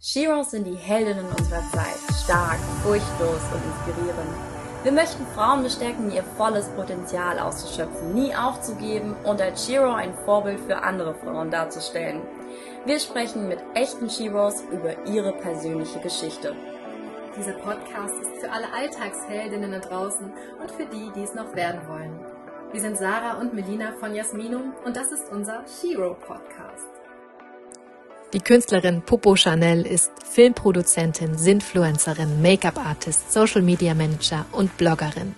Sheroes sind die Heldinnen unserer Zeit. Stark, furchtlos und inspirierend. Wir möchten Frauen bestärken, ihr volles Potenzial auszuschöpfen, nie aufzugeben und als Shiro ein Vorbild für andere Frauen darzustellen. Wir sprechen mit echten Sheroes über ihre persönliche Geschichte. Dieser Podcast ist für alle Alltagsheldinnen da draußen und für die, die es noch werden wollen. Wir sind Sarah und Melina von Jasminum und das ist unser Shiro Podcast. Die Künstlerin Popo Chanel ist Filmproduzentin, Sinfluencerin, Make-up-Artist, Social-Media-Manager und Bloggerin.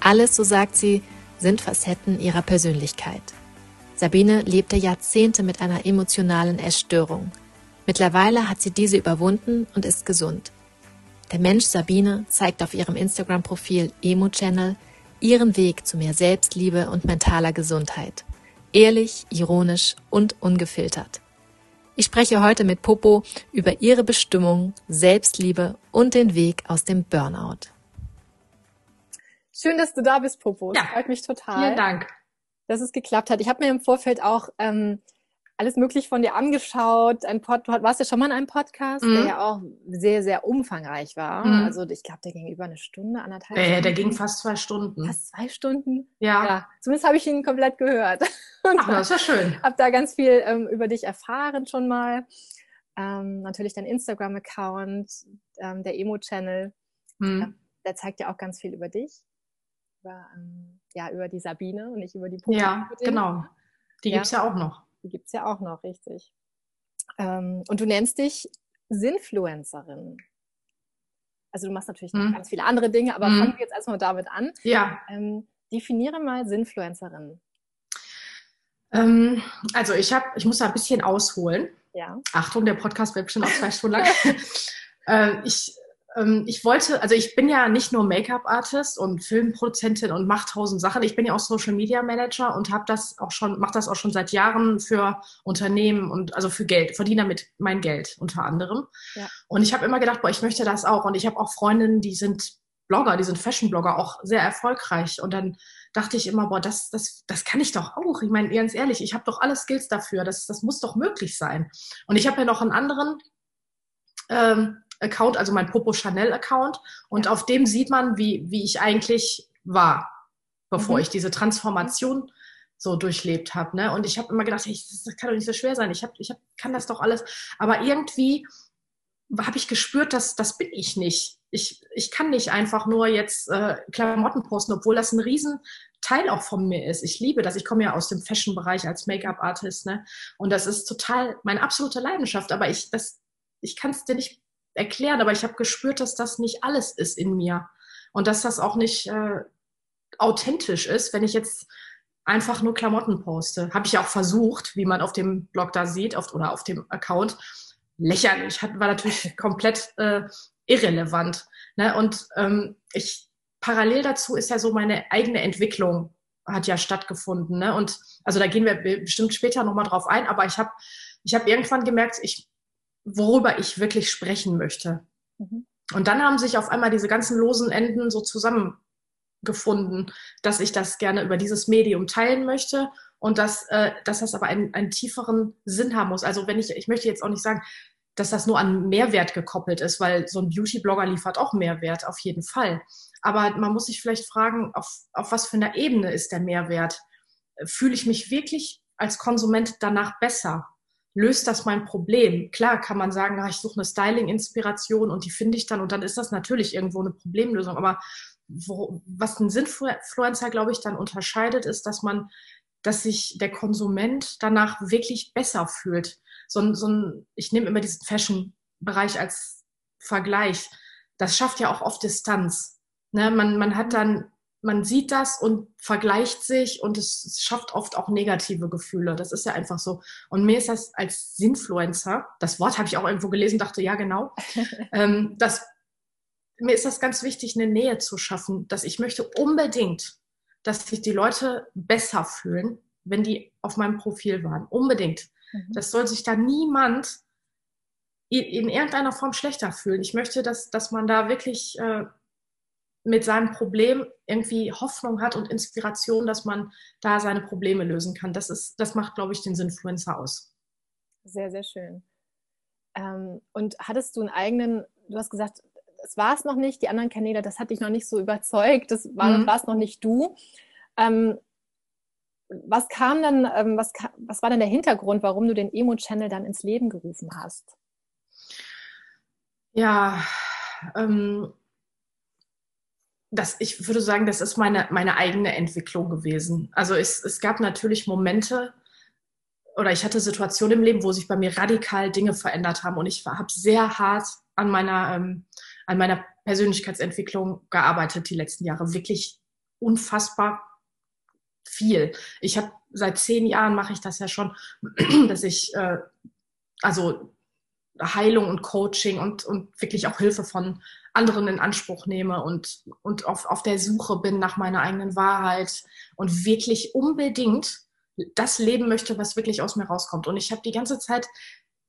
Alles, so sagt sie, sind Facetten ihrer Persönlichkeit. Sabine lebte Jahrzehnte mit einer emotionalen Essstörung. Mittlerweile hat sie diese überwunden und ist gesund. Der Mensch Sabine zeigt auf ihrem Instagram-Profil Emo Channel ihren Weg zu mehr Selbstliebe und mentaler Gesundheit. Ehrlich, ironisch und ungefiltert. Ich spreche heute mit Popo über ihre Bestimmung, Selbstliebe und den Weg aus dem Burnout. Schön, dass du da bist, Popo. Das ja. freut mich total. Vielen Dank. Dass es geklappt hat. Ich habe mir im Vorfeld auch ähm, alles möglich von dir angeschaut. Ein Pod, warst du ja schon mal in einem Podcast, mhm. der ja auch sehr, sehr umfangreich war. Mhm. Also ich glaube, der ging über eine Stunde, anderthalb Stunden. Äh, der ging fast zwei Stunden. Fast zwei Stunden? Ja. ja. Zumindest habe ich ihn komplett gehört. Und Ach, das ist ja schön. Habe da ganz viel ähm, über dich erfahren schon mal. Ähm, natürlich dein Instagram-Account, ähm, der Emo-Channel. Mhm. der zeigt ja auch ganz viel über dich. Über, ähm, ja, über die Sabine und nicht über die Puppe. Ja, genau. Die ja. gibt's ja auch noch. Die gibt es ja auch noch, richtig. Ähm, und du nennst dich Sinfluencerin. Also du machst natürlich noch hm. ganz viele andere Dinge, aber hm. fangen wir jetzt erstmal damit an. Ja. Ähm, definiere mal Sinfluencerin. Ähm, also ich habe, ich muss da ein bisschen ausholen. Ja. Achtung, der Podcast wird bestimmt auch zwei Stunden lang. äh, ich ähm, ich wollte, also ich bin ja nicht nur Make-up-Artist und Filmproduzentin und mache tausend Sachen. Ich bin ja auch Social Media Manager und habe das auch schon, mache das auch schon seit Jahren für Unternehmen und also für Geld, verdiene damit mein Geld unter anderem. Ja. Und ich habe immer gedacht, boah, ich möchte das auch. Und ich habe auch Freundinnen, die sind Blogger, die sind Fashion-Blogger, auch sehr erfolgreich. Und dann dachte ich immer, boah, das, das, das kann ich doch auch. Ich meine, ganz ehrlich, ich habe doch alle Skills dafür. Das, das muss doch möglich sein. Und ich habe ja noch einen anderen ähm, Account, also mein Popo Chanel Account. Und ja. auf dem sieht man, wie, wie ich eigentlich war, bevor mhm. ich diese Transformation so durchlebt habe. Ne? Und ich habe immer gedacht, hey, das kann doch nicht so schwer sein. Ich, hab, ich hab, kann das doch alles. Aber irgendwie habe ich gespürt, dass das bin ich nicht. Ich, ich kann nicht einfach nur jetzt äh, Klamotten posten, obwohl das ein riesen Teil auch von mir ist. Ich liebe das. Ich komme ja aus dem Fashion-Bereich als Make-up-Artist, ne? Und das ist total meine absolute Leidenschaft. Aber ich, das, ich kann es dir nicht erklären, aber ich habe gespürt, dass das nicht alles ist in mir und dass das auch nicht äh, authentisch ist, wenn ich jetzt einfach nur Klamotten poste. Habe ich auch versucht, wie man auf dem Blog da sieht auf, oder auf dem Account. Lächerlich, hat, war natürlich komplett äh, irrelevant. Ne? Und ähm, ich parallel dazu ist ja so meine eigene Entwicklung hat ja stattgefunden. Ne? Und also da gehen wir bestimmt später nochmal drauf ein, aber ich habe ich hab irgendwann gemerkt, ich worüber ich wirklich sprechen möchte. Mhm. Und dann haben sich auf einmal diese ganzen losen Enden so zusammengefunden, dass ich das gerne über dieses Medium teilen möchte und dass, äh, dass das aber einen, einen tieferen Sinn haben muss. Also wenn ich, ich möchte jetzt auch nicht sagen, dass das nur an Mehrwert gekoppelt ist, weil so ein Beauty-Blogger liefert auch Mehrwert, auf jeden Fall. Aber man muss sich vielleicht fragen, auf, auf was für einer Ebene ist der Mehrwert? Fühle ich mich wirklich als Konsument danach besser? Löst das mein Problem? Klar kann man sagen, ach, ich suche eine Styling-Inspiration und die finde ich dann und dann ist das natürlich irgendwo eine Problemlösung. Aber wo, was ein Sinnfluencer, glaube ich, dann unterscheidet, ist, dass man, dass sich der Konsument danach wirklich besser fühlt. So, so ein, ich nehme immer diesen Fashion-Bereich als Vergleich. Das schafft ja auch oft Distanz. Ne? Man, man hat dann man sieht das und vergleicht sich und es schafft oft auch negative Gefühle. Das ist ja einfach so. Und mir ist das als Sinfluencer, das Wort habe ich auch irgendwo gelesen, dachte, ja, genau, ähm, das, mir ist das ganz wichtig, eine Nähe zu schaffen, dass ich möchte unbedingt, dass sich die Leute besser fühlen, wenn die auf meinem Profil waren. Unbedingt. Mhm. Das soll sich da niemand in irgendeiner Form schlechter fühlen. Ich möchte, dass, dass man da wirklich äh, mit seinem Problem irgendwie Hoffnung hat und Inspiration, dass man da seine Probleme lösen kann. Das ist, das macht, glaube ich, den Sinfluencer aus. Sehr, sehr schön. Ähm, und hattest du einen eigenen, du hast gesagt, es war es noch nicht, die anderen Kanäle, das hat dich noch nicht so überzeugt, das war mhm. es noch nicht du. Ähm, was kam dann, ähm, was, was war denn der Hintergrund, warum du den Emo-Channel dann ins Leben gerufen hast? Ja, ähm, das, ich würde sagen, das ist meine, meine eigene Entwicklung gewesen. Also es, es gab natürlich Momente oder ich hatte Situationen im Leben, wo sich bei mir radikal Dinge verändert haben und ich habe sehr hart an meiner, ähm, an meiner Persönlichkeitsentwicklung gearbeitet die letzten Jahre. Wirklich unfassbar viel. Ich habe seit zehn Jahren mache ich das ja schon, dass ich äh, also Heilung und Coaching und, und wirklich auch Hilfe von anderen in Anspruch nehme und, und auf, auf der Suche bin nach meiner eigenen Wahrheit und wirklich unbedingt das leben möchte, was wirklich aus mir rauskommt. Und ich habe die ganze Zeit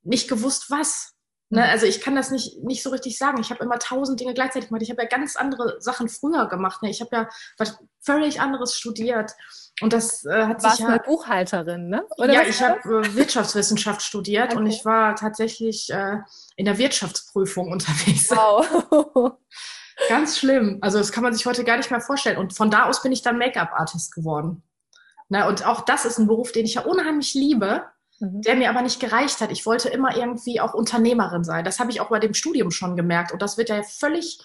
nicht gewusst, was. Ne? Mhm. Also ich kann das nicht, nicht so richtig sagen. Ich habe immer tausend Dinge gleichzeitig gemacht. Ich habe ja ganz andere Sachen früher gemacht. Ne? Ich habe ja was völlig anderes studiert. Und das äh, hat Warst sich ja... eine Buchhalterin, ne? Oder ja, ich habe äh, Wirtschaftswissenschaft studiert okay. und ich war tatsächlich äh, in der Wirtschaftsprüfung unterwegs. Wow. Ganz schlimm. Also das kann man sich heute gar nicht mehr vorstellen. Und von da aus bin ich dann Make-up-Artist geworden. Na, und auch das ist ein Beruf, den ich ja unheimlich liebe mhm. der mir aber nicht gereicht hat. Ich wollte immer irgendwie auch Unternehmerin sein. Das habe ich auch bei dem Studium schon gemerkt. Und das wird ja völlig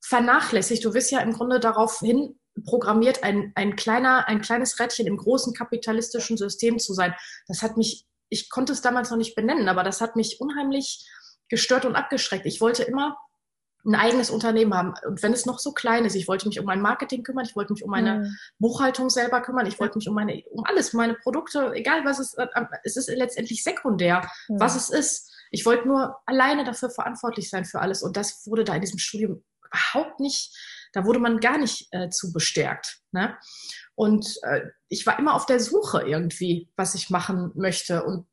vernachlässigt. Du wirst ja im Grunde darauf hin programmiert, ein, ein, kleiner, ein kleines Rädchen im großen kapitalistischen System zu sein. Das hat mich, ich konnte es damals noch nicht benennen, aber das hat mich unheimlich gestört und abgeschreckt. Ich wollte immer ein eigenes Unternehmen haben. Und wenn es noch so klein ist, ich wollte mich um mein Marketing kümmern, ich wollte mich um meine mhm. Buchhaltung selber kümmern, ich wollte mich um meine, um alles, meine Produkte, egal was es, äh, es ist letztendlich sekundär, mhm. was es ist. Ich wollte nur alleine dafür verantwortlich sein für alles. Und das wurde da in diesem Studium überhaupt nicht, da wurde man gar nicht äh, zu bestärkt. Ne? Und äh, ich war immer auf der Suche irgendwie, was ich machen möchte. Und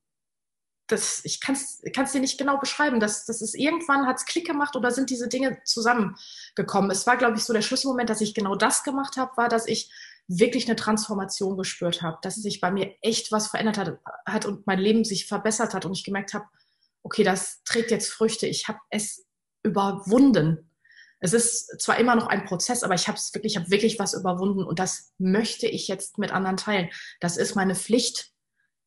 das, ich kann es dir nicht genau beschreiben. Das, das ist irgendwann hat es Klick gemacht oder sind diese Dinge zusammengekommen. Es war, glaube ich, so der Schlüsselmoment, dass ich genau das gemacht habe, war, dass ich wirklich eine Transformation gespürt habe, dass sich bei mir echt was verändert hat, hat und mein Leben sich verbessert hat und ich gemerkt habe, okay, das trägt jetzt Früchte. Ich habe es überwunden. Es ist zwar immer noch ein Prozess, aber ich habe es wirklich, ich habe wirklich was überwunden und das möchte ich jetzt mit anderen teilen. Das ist meine Pflicht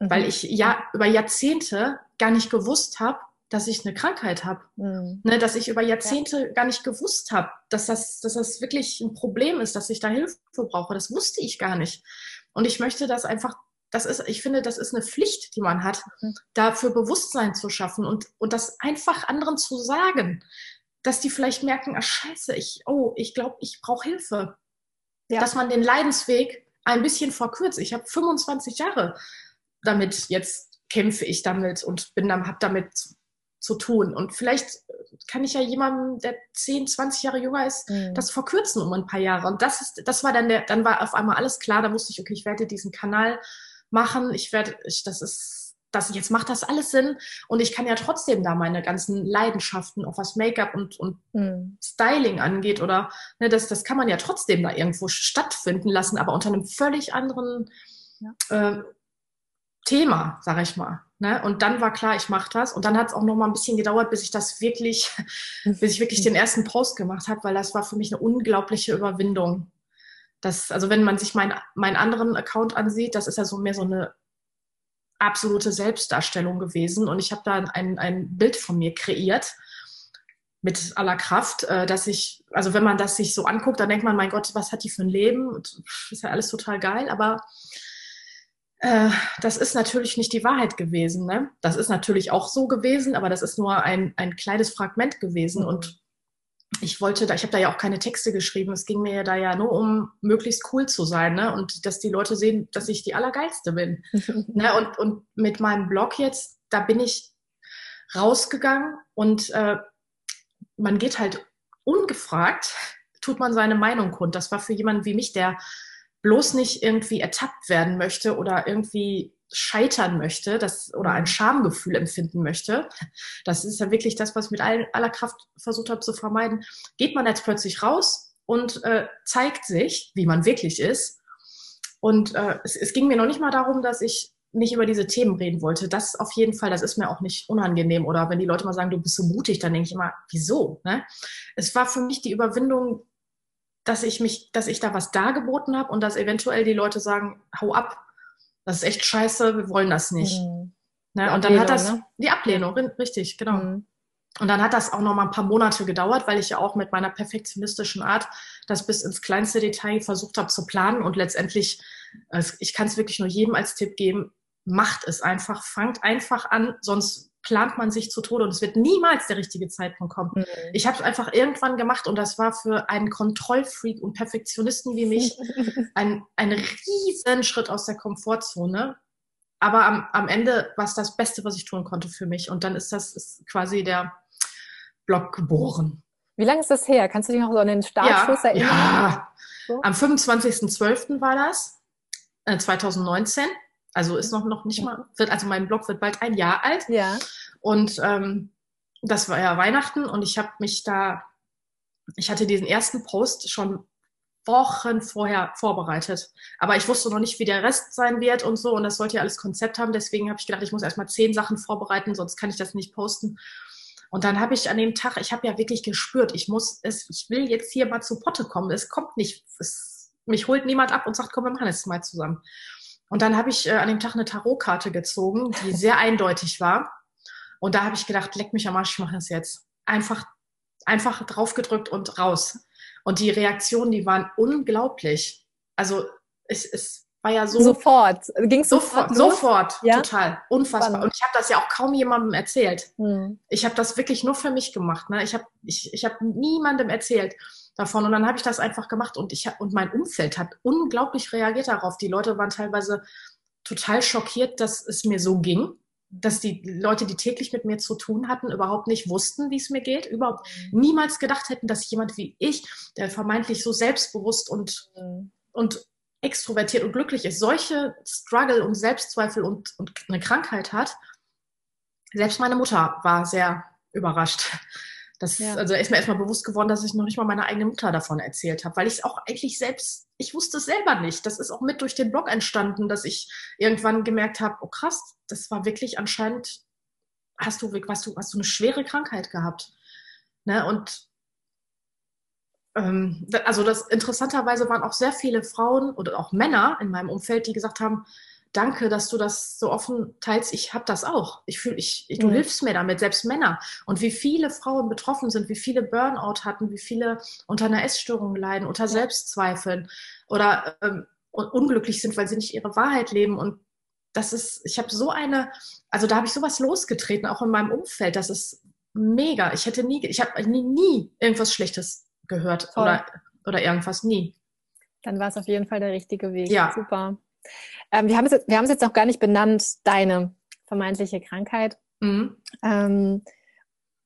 Mhm. Weil ich ja über Jahrzehnte gar nicht gewusst habe, dass ich eine Krankheit habe. Mhm. Ne, dass ich über Jahrzehnte ja. gar nicht gewusst habe, dass das, dass das wirklich ein Problem ist, dass ich da Hilfe brauche. Das wusste ich gar nicht. Und ich möchte das einfach, das ist, ich finde, das ist eine Pflicht, die man hat, mhm. dafür Bewusstsein zu schaffen und, und das einfach anderen zu sagen, dass die vielleicht merken, ach scheiße, ich, oh, ich glaube, ich brauche Hilfe. Ja. Dass man den Leidensweg ein bisschen verkürzt. Ich habe 25 Jahre damit jetzt kämpfe ich damit und bin dann, habe damit zu, zu, tun. Und vielleicht kann ich ja jemandem, der 10, 20 Jahre jünger ist, mhm. das verkürzen um ein paar Jahre. Und das ist, das war dann der, dann war auf einmal alles klar. Da wusste ich, okay, ich werde diesen Kanal machen. Ich werde, ich, das ist, das, jetzt macht das alles Sinn. Und ich kann ja trotzdem da meine ganzen Leidenschaften, auch was Make-up und, und mhm. Styling angeht oder, ne, das, das kann man ja trotzdem da irgendwo stattfinden lassen, aber unter einem völlig anderen, ja. äh, Thema, sag ich mal. Ne? Und dann war klar, ich mache das. Und dann hat es auch noch mal ein bisschen gedauert, bis ich das wirklich, bis ich wirklich den ersten Post gemacht habe, weil das war für mich eine unglaubliche Überwindung. Das, also wenn man sich mein, meinen anderen Account ansieht, das ist ja so mehr so eine absolute Selbstdarstellung gewesen. Und ich habe da ein, ein Bild von mir kreiert mit aller Kraft, äh, dass ich, also wenn man das sich so anguckt, dann denkt man, mein Gott, was hat die für ein Leben? Und ist ja alles total geil, aber äh, das ist natürlich nicht die Wahrheit gewesen. Ne? Das ist natürlich auch so gewesen, aber das ist nur ein, ein kleines Fragment gewesen. Mhm. Und ich wollte da, ich habe da ja auch keine Texte geschrieben. Es ging mir da ja nur um möglichst cool zu sein, ne? Und dass die Leute sehen, dass ich die Allergeilste bin. ne? Und, und mit meinem Blog jetzt, da bin ich rausgegangen und äh, man geht halt ungefragt, tut man seine Meinung kund. Das war für jemanden wie mich, der bloß nicht irgendwie ertappt werden möchte oder irgendwie scheitern möchte das, oder ein Schamgefühl empfinden möchte, das ist ja wirklich das, was ich mit all, aller Kraft versucht habe zu vermeiden, geht man jetzt plötzlich raus und äh, zeigt sich, wie man wirklich ist. Und äh, es, es ging mir noch nicht mal darum, dass ich nicht über diese Themen reden wollte. Das auf jeden Fall, das ist mir auch nicht unangenehm. Oder wenn die Leute mal sagen, du bist so mutig, dann denke ich immer, wieso? Ne? Es war für mich die Überwindung, dass ich mich, dass ich da was dargeboten habe und dass eventuell die Leute sagen, hau ab, das ist echt scheiße, wir wollen das nicht. Mhm. Ne? Und dann hat das ne? die Ablehnung, richtig, genau. Mhm. Und dann hat das auch noch mal ein paar Monate gedauert, weil ich ja auch mit meiner perfektionistischen Art das bis ins kleinste Detail versucht habe zu planen und letztendlich, ich kann es wirklich nur jedem als Tipp geben, macht es einfach, fangt einfach an, sonst plant man sich zu Tode und es wird niemals der richtige Zeitpunkt kommen. Mhm. Ich habe es einfach irgendwann gemacht und das war für einen Kontrollfreak und Perfektionisten wie mich ein, ein riesen Schritt aus der Komfortzone. Aber am, am Ende war es das Beste, was ich tun konnte für mich. Und dann ist das ist quasi der, Blog geboren. Wie lange ist das her? Kannst du dich noch so an den Startschuss ja, erinnern? Ja, so? am 25.12. war das, äh, 2019. Also ist noch, noch nicht mal, wird, also mein Blog wird bald ein Jahr alt. Ja. Und ähm, das war ja Weihnachten und ich habe mich da, ich hatte diesen ersten Post schon Wochen vorher vorbereitet. Aber ich wusste noch nicht, wie der Rest sein wird und so. Und das sollte ja alles Konzept haben. Deswegen habe ich gedacht, ich muss erstmal zehn Sachen vorbereiten, sonst kann ich das nicht posten. Und dann habe ich an dem Tag, ich habe ja wirklich gespürt, ich muss es, ich will jetzt hier mal zu Potte kommen. Es kommt nicht, es, mich holt niemand ab und sagt, komm, wir machen es mal zusammen. Und dann habe ich äh, an dem Tag eine Tarotkarte gezogen, die sehr eindeutig war. Und da habe ich gedacht, leck mich am Arsch, ich mache es jetzt. Einfach, einfach draufgedrückt und raus. Und die Reaktionen, die waren unglaublich. Also es, es war ja so. Sofort. Ging sofort. Sofort, sofort ja? total. Unfassbar. Spannend. Und ich habe das ja auch kaum jemandem erzählt. Hm. Ich habe das wirklich nur für mich gemacht. Ne? Ich habe ich, ich hab niemandem erzählt davon. Und dann habe ich das einfach gemacht und ich und mein Umfeld hat unglaublich reagiert darauf. Die Leute waren teilweise total schockiert, dass es mir so ging dass die Leute, die täglich mit mir zu tun hatten, überhaupt nicht wussten, wie es mir geht, überhaupt mhm. niemals gedacht hätten, dass jemand wie ich, der vermeintlich so selbstbewusst und, mhm. und extrovertiert und glücklich ist, solche Struggle und Selbstzweifel und, und eine Krankheit hat, selbst meine Mutter war sehr überrascht. Das, ja. Also ist mir erstmal bewusst geworden, dass ich noch nicht mal meiner eigenen Mutter davon erzählt habe, weil ich es auch eigentlich selbst, ich wusste es selber nicht. Das ist auch mit durch den Blog entstanden, dass ich irgendwann gemerkt habe, oh krass, das war wirklich anscheinend, hast du, hast du, hast du eine schwere Krankheit gehabt. Ne? Und ähm, also das interessanterweise waren auch sehr viele Frauen oder auch Männer in meinem Umfeld, die gesagt haben, danke, dass du das so offen teilst. Ich habe das auch. Ich fühle, ich, du mhm. hilfst mir damit, selbst Männer. Und wie viele Frauen betroffen sind, wie viele Burnout hatten, wie viele unter einer Essstörung leiden, unter Selbstzweifeln oder ähm, unglücklich sind, weil sie nicht ihre Wahrheit leben. Und das ist, ich habe so eine, also da habe ich sowas losgetreten, auch in meinem Umfeld. Das ist mega. Ich hätte nie, ich habe nie, nie irgendwas Schlechtes gehört oder, oder irgendwas nie. Dann war es auf jeden Fall der richtige Weg. Ja. Super. Ähm, wir haben es jetzt, wir haben es jetzt noch gar nicht benannt, deine vermeintliche Krankheit. Mhm. Ähm,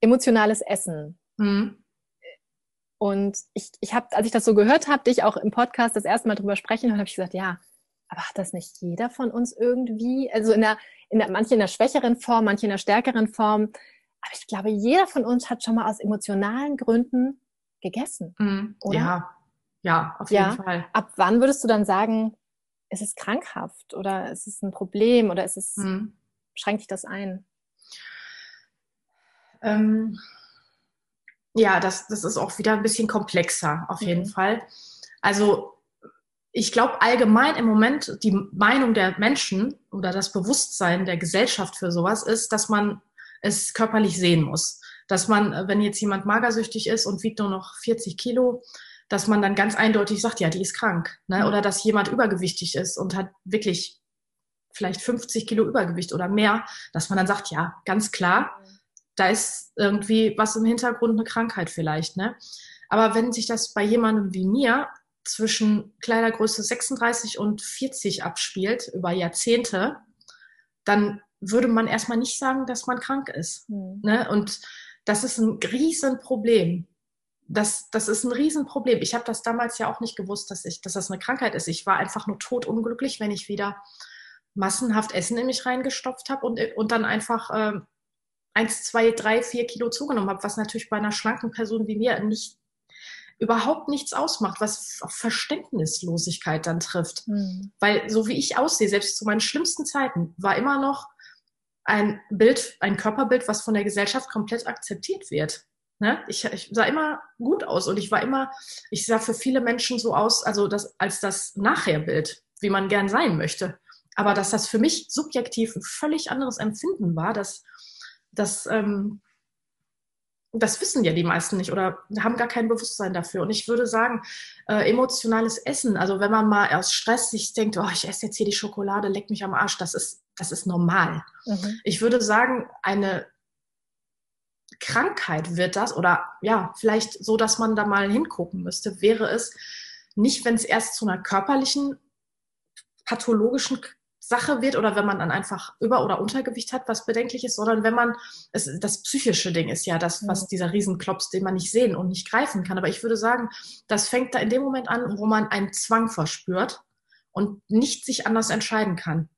emotionales Essen. Mhm. Und ich, ich habe, als ich das so gehört habe, dich auch im Podcast das erste Mal drüber sprechen, habe ich gesagt, ja, aber hat das nicht jeder von uns irgendwie? Also in der, in der, manche in der schwächeren Form, manche in der stärkeren Form. Aber ich glaube, jeder von uns hat schon mal aus emotionalen Gründen gegessen, mhm. oder? Ja, ja, auf jeden ja. Fall. Ab wann würdest du dann sagen, ist es krankhaft oder ist es ein Problem oder ist es, mhm. schränkt dich das ein? Ähm, ja, das, das ist auch wieder ein bisschen komplexer, auf jeden mhm. Fall. Also ich glaube allgemein im Moment die Meinung der Menschen oder das Bewusstsein der Gesellschaft für sowas ist, dass man es körperlich sehen muss dass man, wenn jetzt jemand magersüchtig ist und wiegt nur noch 40 Kilo, dass man dann ganz eindeutig sagt, ja, die ist krank. Ne? Oder dass jemand übergewichtig ist und hat wirklich vielleicht 50 Kilo Übergewicht oder mehr, dass man dann sagt, ja, ganz klar, da ist irgendwie was im Hintergrund, eine Krankheit vielleicht. Ne? Aber wenn sich das bei jemandem wie mir zwischen Kleidergröße 36 und 40 abspielt über Jahrzehnte, dann würde man erstmal nicht sagen, dass man krank ist. Mhm. Ne? Und das ist ein Riesenproblem. Das, das ist ein Riesenproblem. Ich habe das damals ja auch nicht gewusst, dass, ich, dass das eine Krankheit ist. Ich war einfach nur totunglücklich, wenn ich wieder massenhaft Essen in mich reingestopft habe und, und dann einfach ähm, eins, zwei, drei, vier Kilo zugenommen habe, was natürlich bei einer schlanken Person wie mir nicht überhaupt nichts ausmacht, was auf Verständnislosigkeit dann trifft. Mhm. Weil so wie ich aussehe, selbst zu meinen schlimmsten Zeiten, war immer noch ein Bild, ein Körperbild, was von der Gesellschaft komplett akzeptiert wird. Ne? Ich, ich sah immer gut aus und ich war immer, ich sah für viele Menschen so aus, also das, als das Nachherbild, wie man gern sein möchte. Aber dass das für mich subjektiv ein völlig anderes Empfinden war, dass, dass ähm, das wissen ja die meisten nicht oder haben gar kein Bewusstsein dafür. Und ich würde sagen, äh, emotionales Essen, also wenn man mal aus Stress sich denkt, oh, ich esse jetzt hier die Schokolade, leck mich am Arsch, das ist, das ist normal. Mhm. Ich würde sagen, eine Krankheit wird das oder ja, vielleicht so, dass man da mal hingucken müsste, wäre es nicht, wenn es erst zu einer körperlichen, pathologischen Sache wird oder wenn man dann einfach Über- oder Untergewicht hat, was bedenklich ist, sondern wenn man, es, das psychische Ding ist ja das, was dieser Riesenklops, den man nicht sehen und nicht greifen kann. Aber ich würde sagen, das fängt da in dem Moment an, wo man einen Zwang verspürt und nicht sich anders entscheiden kann.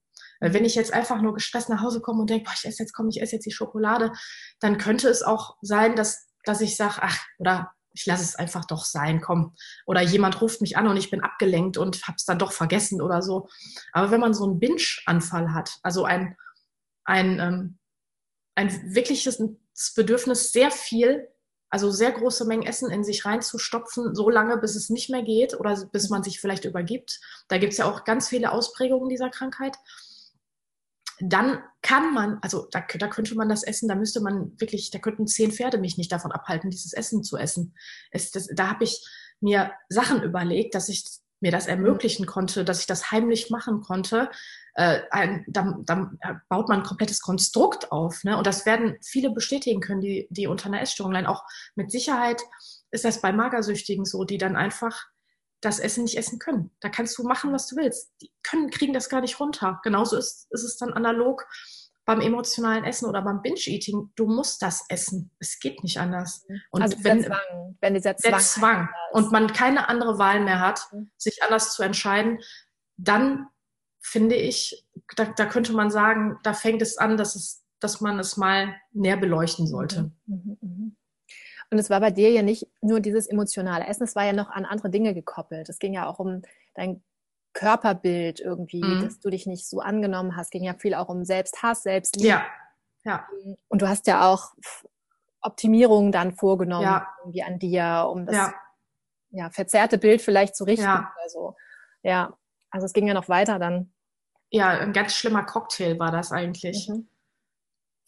Weil wenn ich jetzt einfach nur gestresst nach Hause komme und denke, boah, ich esse jetzt, komm, ich esse jetzt die Schokolade, dann könnte es auch sein, dass, dass ich sage, ach, oder ich lasse es einfach doch sein, komm. Oder jemand ruft mich an und ich bin abgelenkt und habe es dann doch vergessen oder so. Aber wenn man so einen Binge-Anfall hat, also ein, ein, ähm, ein wirkliches Bedürfnis, sehr viel, also sehr große Mengen Essen in sich reinzustopfen, so lange, bis es nicht mehr geht oder bis man sich vielleicht übergibt. Da gibt es ja auch ganz viele Ausprägungen dieser Krankheit dann kann man, also da, da könnte man das essen, da müsste man wirklich, da könnten zehn Pferde mich nicht davon abhalten, dieses Essen zu essen. Es, das, da habe ich mir Sachen überlegt, dass ich mir das ermöglichen konnte, dass ich das heimlich machen konnte. Äh, ein, dann, dann baut man ein komplettes Konstrukt auf. Ne? Und das werden viele bestätigen können, die, die unter einer Essstörung leiden. Auch mit Sicherheit ist das bei Magersüchtigen so, die dann einfach das Essen nicht essen können. Da kannst du machen, was du willst. Die können, kriegen das gar nicht runter. Genauso ist, ist es dann analog beim emotionalen Essen oder beim Binge-Eating. Du musst das essen. Es geht nicht anders. Und also wenn, Zwang, wenn dieser Zwang, der Zwang und man keine andere Wahl mehr hat, mhm. sich anders zu entscheiden, dann finde ich, da, da, könnte man sagen, da fängt es an, dass es, dass man es mal näher beleuchten sollte. Mhm, mh, mh. Und es war bei dir ja nicht nur dieses emotionale Essen, es war ja noch an andere Dinge gekoppelt. Es ging ja auch um dein Körperbild irgendwie, mhm. dass du dich nicht so angenommen hast. Es ging ja viel auch um Selbsthass, Selbstliebe. Ja. ja. Und du hast ja auch Optimierungen dann vorgenommen, ja. irgendwie an dir, um das ja. ja. verzerrte Bild vielleicht zu richten ja. oder so. Ja, also es ging ja noch weiter dann. Ja, ein ganz schlimmer Cocktail war das eigentlich mhm.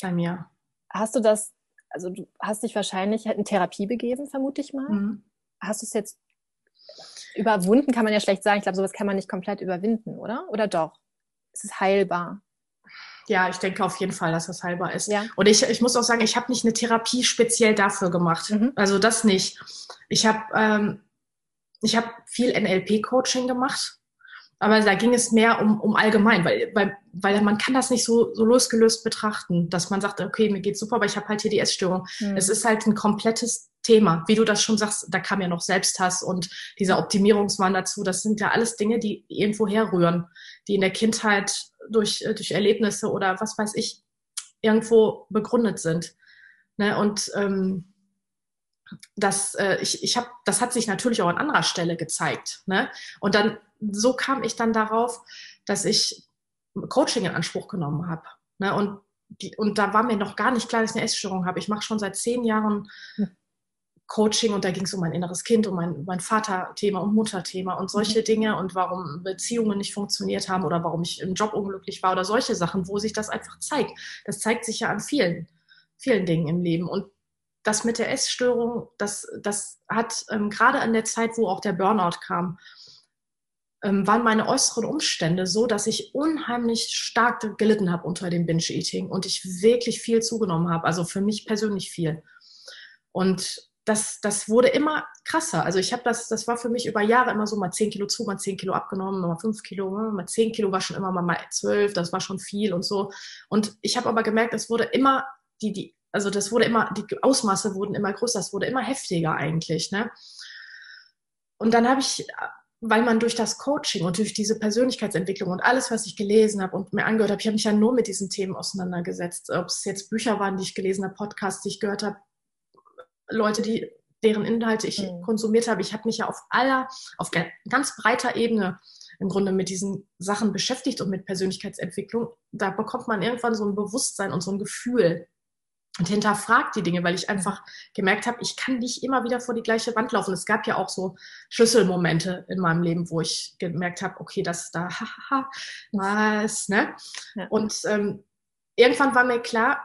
bei mir. Hast du das also du hast dich wahrscheinlich in Therapie begeben, vermute ich mal. Mhm. Hast du es jetzt überwunden, kann man ja schlecht sagen. Ich glaube, sowas kann man nicht komplett überwinden, oder? Oder doch? Es ist heilbar. Ja, ich denke auf jeden Fall, dass das heilbar ist. Ja. Und ich, ich muss auch sagen, ich habe nicht eine Therapie speziell dafür gemacht. Mhm. Also das nicht. Ich habe ähm, ich hab viel NLP-Coaching gemacht aber da ging es mehr um, um allgemein, weil, weil, weil man kann das nicht so, so losgelöst betrachten, dass man sagt, okay, mir geht's super, aber ich habe halt hier die Essstörung. Mhm. Es ist halt ein komplettes Thema. Wie du das schon sagst, da kam ja noch Selbsthass und dieser Optimierungswahn dazu. Das sind ja alles Dinge, die irgendwo herrühren, die in der Kindheit durch, durch Erlebnisse oder was weiß ich irgendwo begründet sind. Ne? Und ähm, das, äh, ich, ich hab, das hat sich natürlich auch an anderer Stelle gezeigt. Ne? Und dann so kam ich dann darauf, dass ich Coaching in Anspruch genommen habe. Ne? Und, die, und da war mir noch gar nicht klar, dass ich eine Essstörung habe. Ich mache schon seit zehn Jahren. Coaching und da ging es um mein inneres Kind, um mein, mein Vaterthema und Mutterthema und solche mhm. Dinge und warum Beziehungen nicht funktioniert haben oder warum ich im Job unglücklich war oder solche Sachen, wo sich das einfach zeigt. Das zeigt sich ja an vielen, vielen Dingen im Leben. Und das mit der Essstörung, das, das hat ähm, gerade an der Zeit, wo auch der Burnout kam, ähm, waren meine äußeren Umstände so, dass ich unheimlich stark gelitten habe unter dem Binge-Eating und ich wirklich viel zugenommen habe, also für mich persönlich viel. Und das, das wurde immer krasser. Also ich habe das, das war für mich über Jahre immer so mal 10 Kilo zu, mal 10 Kilo abgenommen, mal 5 Kilo, mal 10 Kilo war schon immer mal, mal 12, das war schon viel und so. Und ich habe aber gemerkt, es wurde immer, die, die, also das wurde immer, die Ausmaße wurden immer größer, es wurde immer heftiger eigentlich. Ne? Und dann habe ich weil man durch das Coaching und durch diese Persönlichkeitsentwicklung und alles, was ich gelesen habe und mir angehört habe, ich habe mich ja nur mit diesen Themen auseinandergesetzt. Ob es jetzt Bücher waren, die ich gelesen habe, Podcasts, die ich gehört habe, Leute, die, deren Inhalte ich mhm. konsumiert habe. Ich habe mich ja auf aller, auf ganz breiter Ebene im Grunde mit diesen Sachen beschäftigt und mit Persönlichkeitsentwicklung. Da bekommt man irgendwann so ein Bewusstsein und so ein Gefühl und hinterfragt die Dinge, weil ich einfach gemerkt habe, ich kann nicht immer wieder vor die gleiche Wand laufen. Es gab ja auch so Schlüsselmomente in meinem Leben, wo ich gemerkt habe, okay, das da, haha, was, ne? Ja. Und ähm, irgendwann war mir klar,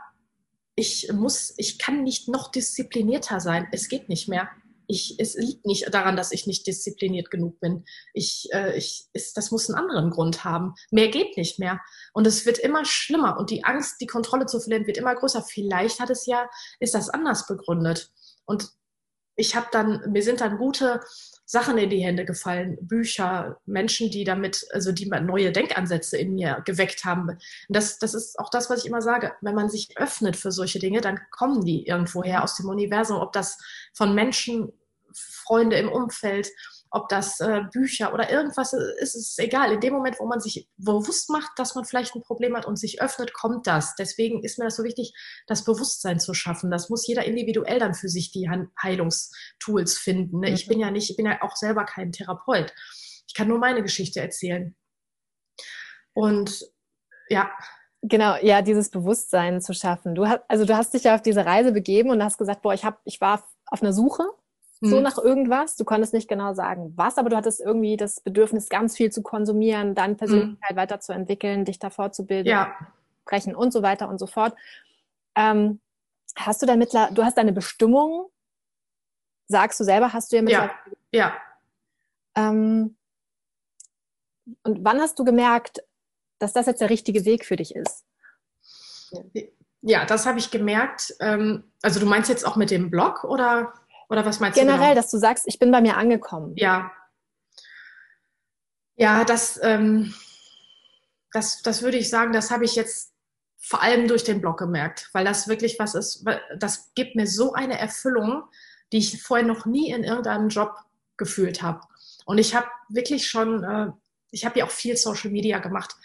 ich muss, ich kann nicht noch disziplinierter sein. Es geht nicht mehr ich, es liegt nicht daran, dass ich nicht diszipliniert genug bin. Ich, äh, ich, ist, das muss einen anderen Grund haben. Mehr geht nicht mehr. Und es wird immer schlimmer und die Angst, die Kontrolle zu verlieren, wird immer größer. Vielleicht hat es ja, ist das anders begründet. Und ich habe dann, mir sind dann gute Sachen in die Hände gefallen, Bücher, Menschen, die damit, also die neue Denkansätze in mir geweckt haben. Und das, das ist auch das, was ich immer sage. Wenn man sich öffnet für solche Dinge, dann kommen die irgendwoher aus dem Universum, ob das von Menschen Freunde im Umfeld, ob das äh, Bücher oder irgendwas ist, ist egal. In dem Moment, wo man sich bewusst macht, dass man vielleicht ein Problem hat und sich öffnet, kommt das. Deswegen ist mir das so wichtig, das Bewusstsein zu schaffen. Das muss jeder individuell dann für sich die Heilungstools finden. Ne? Mhm. Ich bin ja nicht, ich bin ja auch selber kein Therapeut. Ich kann nur meine Geschichte erzählen. Und ja, Genau, ja, dieses Bewusstsein zu schaffen. Du hast, also du hast dich ja auf diese Reise begeben und hast gesagt, boah, ich habe, ich war auf einer Suche so hm. nach irgendwas. Du konntest nicht genau sagen, was, aber du hattest irgendwie das Bedürfnis, ganz viel zu konsumieren, deine hm. Persönlichkeit hm. weiterzuentwickeln, dich da fortzubilden, ja. sprechen und so weiter und so fort. Ähm, hast du da mittler, du hast deine Bestimmung, sagst du selber, hast du ja mittlerweile. Ja. ja. Ähm, und wann hast du gemerkt, dass das jetzt der richtige Weg für dich ist? Ja, das habe ich gemerkt. Ähm, also du meinst jetzt auch mit dem Blog oder? Oder was meinst Generell, du? Generell, genau? dass du sagst, ich bin bei mir angekommen. Ja. Ja, das, ähm, das, das würde ich sagen, das habe ich jetzt vor allem durch den Blog gemerkt, weil das wirklich was ist, das gibt mir so eine Erfüllung, die ich vorher noch nie in irgendeinem Job gefühlt habe. Und ich habe wirklich schon, äh, ich habe ja auch viel Social Media gemacht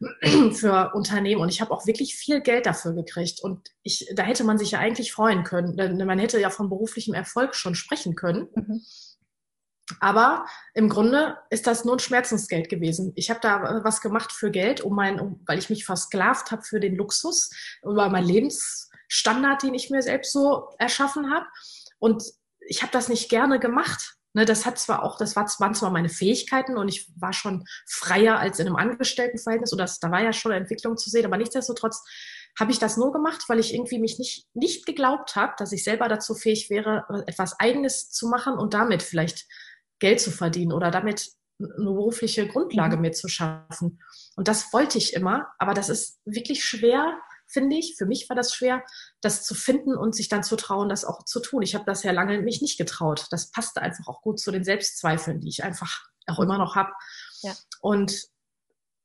für Unternehmen und ich habe auch wirklich viel Geld dafür gekriegt und ich, da hätte man sich ja eigentlich freuen können, denn man hätte ja von beruflichem Erfolg schon sprechen können. Mhm. Aber im Grunde ist das nur ein Schmerzensgeld gewesen. Ich habe da was gemacht für Geld, um mein, um, weil ich mich versklavt habe für den Luxus, über meinen Lebensstandard, den ich mir selbst so erschaffen habe. Und ich habe das nicht gerne gemacht. Ne, das hat zwar auch, das war, waren zwar meine Fähigkeiten und ich war schon freier als in einem Angestelltenverhältnis oder das, da war ja schon eine Entwicklung zu sehen, aber nichtsdestotrotz habe ich das nur gemacht, weil ich irgendwie mich nicht, nicht geglaubt habe, dass ich selber dazu fähig wäre, etwas Eigenes zu machen und damit vielleicht Geld zu verdienen oder damit eine berufliche Grundlage mhm. mir zu schaffen. Und das wollte ich immer, aber das ist wirklich schwer, finde ich. Für mich war das schwer, das zu finden und sich dann zu trauen, das auch zu tun. Ich habe das ja lange mich nicht getraut. Das passte einfach auch gut zu den Selbstzweifeln, die ich einfach auch immer noch habe. Ja. Und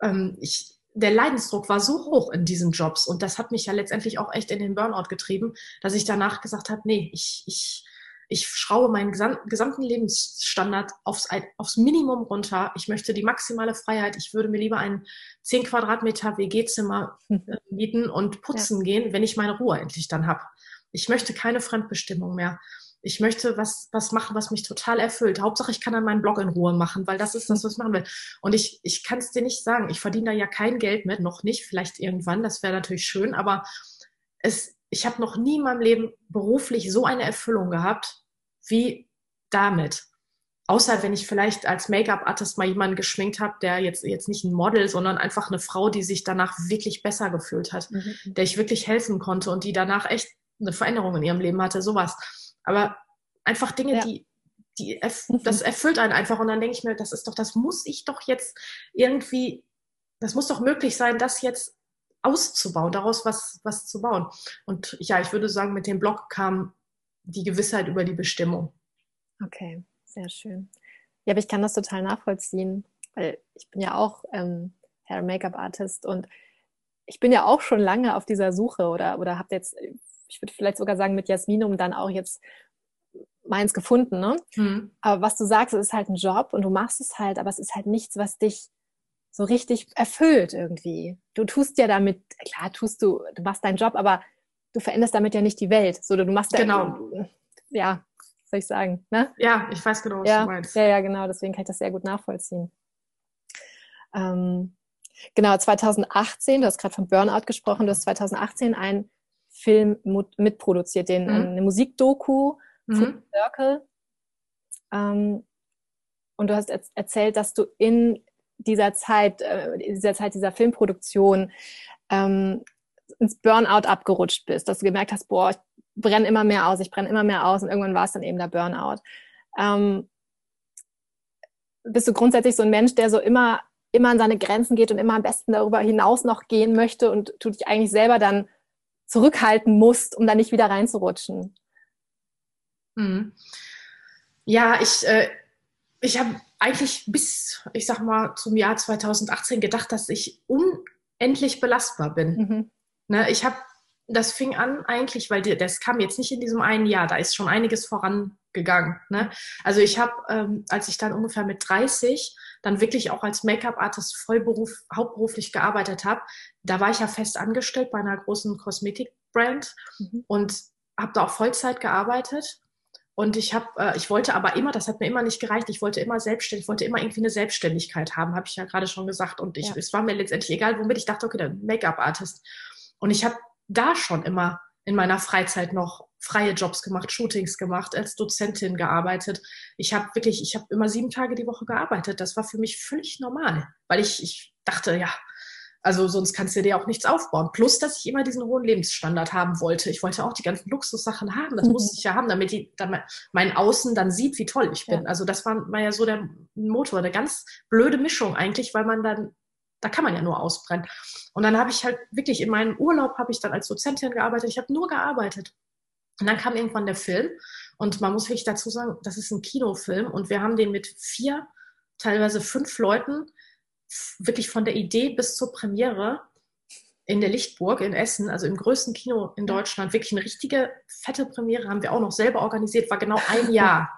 ähm, ich, der Leidensdruck war so hoch in diesen Jobs und das hat mich ja letztendlich auch echt in den Burnout getrieben, dass ich danach gesagt habe, nee, ich, ich ich schraube meinen gesamten Lebensstandard aufs, aufs Minimum runter. Ich möchte die maximale Freiheit. Ich würde mir lieber ein 10 Quadratmeter WG-Zimmer äh, mieten und putzen ja. gehen, wenn ich meine Ruhe endlich dann habe. Ich möchte keine Fremdbestimmung mehr. Ich möchte was, was machen, was mich total erfüllt. Hauptsache, ich kann dann meinen Blog in Ruhe machen, weil das ist das, was ich machen will. Und ich, ich kann es dir nicht sagen. Ich verdiene da ja kein Geld mit, noch nicht, vielleicht irgendwann. Das wäre natürlich schön, aber es, ich habe noch nie in meinem Leben beruflich so eine Erfüllung gehabt wie damit. Außer wenn ich vielleicht als Make-up-Artist mal jemanden geschminkt habe, der jetzt, jetzt nicht ein Model, sondern einfach eine Frau, die sich danach wirklich besser gefühlt hat, mhm. der ich wirklich helfen konnte und die danach echt eine Veränderung in ihrem Leben hatte, sowas. Aber einfach Dinge, ja. die, die erf mhm. das erfüllt einen einfach und dann denke ich mir, das ist doch, das muss ich doch jetzt irgendwie, das muss doch möglich sein, das jetzt auszubauen, daraus was, was zu bauen. Und ja, ich würde sagen, mit dem Blog kam die Gewissheit über die Bestimmung. Okay, sehr schön. Ja, aber ich kann das total nachvollziehen, weil ich bin ja auch ähm, Hair Make-up Artist und ich bin ja auch schon lange auf dieser Suche oder oder habe jetzt, ich würde vielleicht sogar sagen mit Jasminum dann auch jetzt meins gefunden, ne? Mhm. Aber was du sagst, es ist halt ein Job und du machst es halt, aber es ist halt nichts, was dich so richtig erfüllt irgendwie. Du tust ja damit, klar tust du, du machst deinen Job, aber du veränderst damit ja nicht die Welt. So, du machst genau. ja, soll ich sagen? Ne? Ja, ich weiß genau, was ja, du meinst. Ja, ja, genau. Deswegen kann ich das sehr gut nachvollziehen. Ähm, genau, 2018, du hast gerade von Burnout gesprochen, du hast 2018 einen Film mitproduziert, den, mhm. eine Musikdoku, mhm. Circle. Ähm, und du hast erzählt, dass du in dieser Zeit, äh, dieser Zeit dieser Filmproduktion ähm, ins Burnout abgerutscht bist, dass du gemerkt hast, boah, ich brenne immer mehr aus, ich brenne immer mehr aus und irgendwann war es dann eben der Burnout. Ähm, bist du grundsätzlich so ein Mensch, der so immer, immer an seine Grenzen geht und immer am besten darüber hinaus noch gehen möchte und du dich eigentlich selber dann zurückhalten musst, um da nicht wieder reinzurutschen? Hm. Ja, ich, äh, ich habe eigentlich bis, ich sag mal, zum Jahr 2018 gedacht, dass ich unendlich belastbar bin. Mhm. Ne, ich habe, das fing an eigentlich, weil das kam jetzt nicht in diesem einen Jahr, da ist schon einiges vorangegangen. Ne? Also ich habe, ähm, als ich dann ungefähr mit 30 dann wirklich auch als Make-up-Artist vollberuf, hauptberuflich gearbeitet habe, da war ich ja fest angestellt bei einer großen Kosmetik-Brand mhm. und habe da auch Vollzeit gearbeitet. Und ich habe, äh, ich wollte aber immer, das hat mir immer nicht gereicht, ich wollte immer selbstständig, ich wollte immer irgendwie eine Selbstständigkeit haben, habe ich ja gerade schon gesagt. Und ich, ja. es war mir letztendlich egal, womit ich dachte, okay, der Make-up-Artist. Und ich habe da schon immer in meiner Freizeit noch freie Jobs gemacht, Shootings gemacht, als Dozentin gearbeitet. Ich habe wirklich, ich habe immer sieben Tage die Woche gearbeitet. Das war für mich völlig normal, weil ich, ich dachte, ja, also sonst kannst du dir auch nichts aufbauen. Plus, dass ich immer diesen hohen Lebensstandard haben wollte. Ich wollte auch die ganzen Luxussachen haben. Das mhm. musste ich ja haben, damit, die, damit mein Außen dann sieht, wie toll ich bin. Ja. Also das war, war ja so der Motor, eine ganz blöde Mischung eigentlich, weil man dann, da kann man ja nur ausbrennen. Und dann habe ich halt wirklich in meinem Urlaub habe ich dann als Dozentin gearbeitet. Ich habe nur gearbeitet. Und dann kam irgendwann der Film. Und man muss wirklich dazu sagen, das ist ein Kinofilm. Und wir haben den mit vier, teilweise fünf Leuten wirklich von der Idee bis zur Premiere in der Lichtburg in Essen, also im größten Kino in Deutschland, wirklich eine richtige fette Premiere haben wir auch noch selber organisiert, war genau ein Jahr.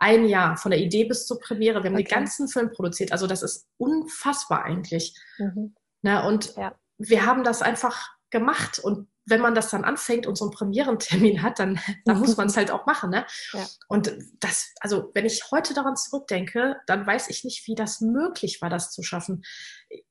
Ein Jahr von der Idee bis zur Premiere. Wir haben okay. den ganzen Film produziert. Also das ist unfassbar eigentlich. Mhm. Na, und ja. wir haben das einfach gemacht und wenn man das dann anfängt und so einen Premierentermin hat, dann, dann muss man es halt auch machen. Ne? Ja. Und das, also wenn ich heute daran zurückdenke, dann weiß ich nicht, wie das möglich war, das zu schaffen.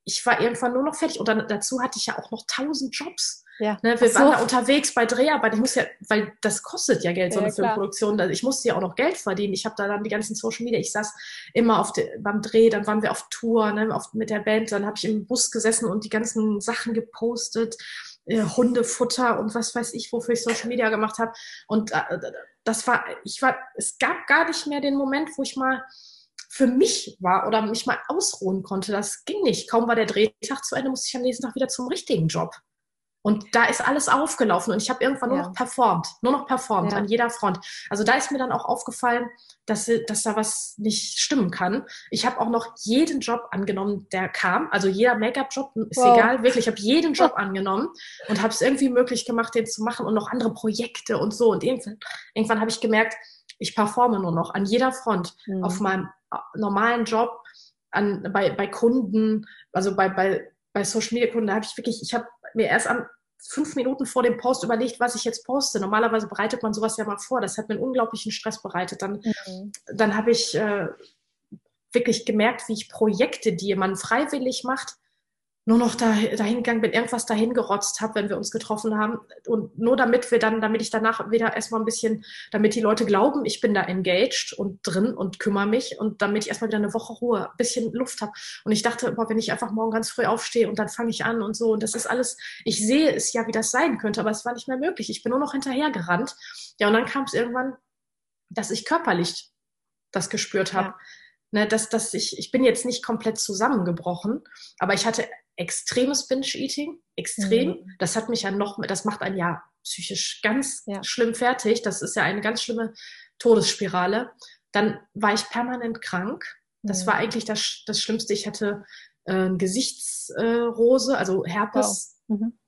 Ich war irgendwann nur noch fertig und dann dazu hatte ich ja auch noch tausend Jobs. Ja. Ne, wir so. waren da unterwegs bei Dreharbeiten. Ich muss ja, weil das kostet ja Geld, so eine ja, Filmproduktion. Also ich musste ja auch noch Geld verdienen. Ich habe da dann die ganzen Social Media. Ich saß immer auf de, beim Dreh, dann waren wir auf Tour ne, auf, mit der Band. Dann habe ich im Bus gesessen und die ganzen Sachen gepostet Hundefutter und was weiß ich, wofür ich Social Media gemacht habe. Und äh, das war, ich war, es gab gar nicht mehr den Moment, wo ich mal für mich war oder mich mal ausruhen konnte. Das ging nicht. Kaum war der Drehtag zu Ende, musste ich am nächsten Tag wieder zum richtigen Job. Und da ist alles aufgelaufen und ich habe irgendwann nur ja. noch performt, nur noch performt ja. an jeder Front. Also da ist mir dann auch aufgefallen, dass, dass da was nicht stimmen kann. Ich habe auch noch jeden Job angenommen, der kam. Also jeder Make-up-Job, ist wow. egal, wirklich. Ich habe jeden Job angenommen und habe es irgendwie möglich gemacht, den zu machen und noch andere Projekte und so. Und irgendwann, irgendwann habe ich gemerkt, ich performe nur noch an jeder Front mhm. auf meinem äh, normalen Job, an, bei, bei Kunden, also bei, bei, bei Social Media Kunden, da habe ich wirklich, ich habe mir erst an fünf Minuten vor dem Post überlegt, was ich jetzt poste. Normalerweise bereitet man sowas ja mal vor. Das hat mir einen unglaublichen Stress bereitet. Dann, mhm. dann habe ich äh, wirklich gemerkt, wie ich Projekte, die man freiwillig macht, nur noch da, dahin gegangen bin, irgendwas dahin gerotzt habe, wenn wir uns getroffen haben. Und nur damit wir dann, damit ich danach wieder erstmal ein bisschen, damit die Leute glauben, ich bin da engaged und drin und kümmere mich und damit ich erstmal wieder eine Woche Ruhe, ein bisschen Luft habe. Und ich dachte, boah, wenn ich einfach morgen ganz früh aufstehe und dann fange ich an und so, und das ist alles, ich sehe es ja, wie das sein könnte, aber es war nicht mehr möglich. Ich bin nur noch hinterhergerannt. Ja, und dann kam es irgendwann, dass ich körperlich das gespürt habe. Ja. Ne, dass, dass ich, ich bin jetzt nicht komplett zusammengebrochen, aber ich hatte extremes Binge-Eating, extrem. Mhm. Das hat mich ja noch, das macht einen ja psychisch ganz ja. schlimm fertig. Das ist ja eine ganz schlimme Todesspirale. Dann war ich permanent krank. Das mhm. war eigentlich das, das Schlimmste. Ich hatte äh, Gesichtsrose, äh, also Herpes, wow. mhm.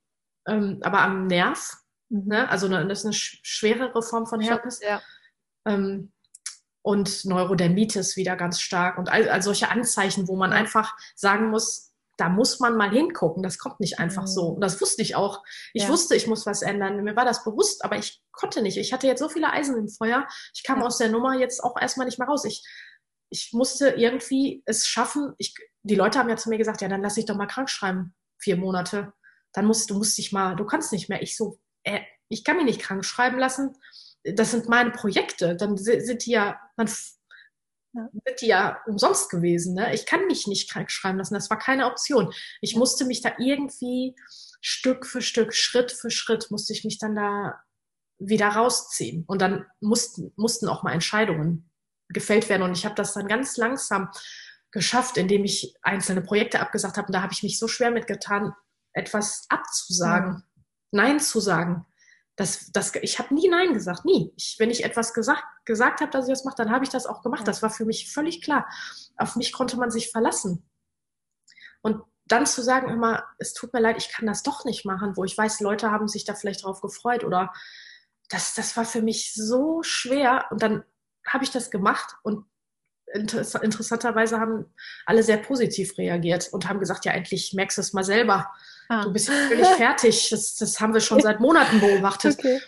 ähm, aber am Nerv. Mhm. Ne? Also eine, das ist eine schwerere Form von Herpes. Ja. Ähm, und Neurodermitis wieder ganz stark und all, all solche Anzeichen, wo man einfach sagen muss, da muss man mal hingucken. Das kommt nicht einfach mhm. so. Und das wusste ich auch. Ich ja. wusste, ich muss was ändern. Mir war das bewusst, aber ich konnte nicht. Ich hatte jetzt so viele Eisen im Feuer. Ich kam ja. aus der Nummer jetzt auch erstmal nicht mehr raus. Ich, ich musste irgendwie es schaffen. Ich, die Leute haben ja zu mir gesagt, ja, dann lass ich doch mal krank schreiben. Vier Monate. Dann musst du musst dich mal, du kannst nicht mehr. Ich so, äh, ich kann mich nicht krank schreiben lassen. Das sind meine Projekte. Dann sind die ja, dann ja. sind die ja umsonst gewesen. Ne? Ich kann mich nicht krank schreiben lassen. Das war keine Option. Ich musste mich da irgendwie Stück für Stück, Schritt für Schritt, musste ich mich dann da wieder rausziehen. Und dann mussten, mussten auch mal Entscheidungen gefällt werden. Und ich habe das dann ganz langsam geschafft, indem ich einzelne Projekte abgesagt habe. Und da habe ich mich so schwer mitgetan, etwas abzusagen, mhm. Nein zu sagen. Das, das, ich habe nie Nein gesagt, nie. Ich, wenn ich etwas gesagt, gesagt habe, dass ich das mache, dann habe ich das auch gemacht. Das war für mich völlig klar. Auf mich konnte man sich verlassen. Und dann zu sagen immer, es tut mir leid, ich kann das doch nicht machen, wo ich weiß, Leute haben sich da vielleicht drauf gefreut oder das, das war für mich so schwer. Und dann habe ich das gemacht und interessanterweise haben alle sehr positiv reagiert und haben gesagt, ja, endlich merkst du es mal selber. Ah. Du bist völlig fertig. Das, das haben wir schon seit Monaten beobachtet. Okay.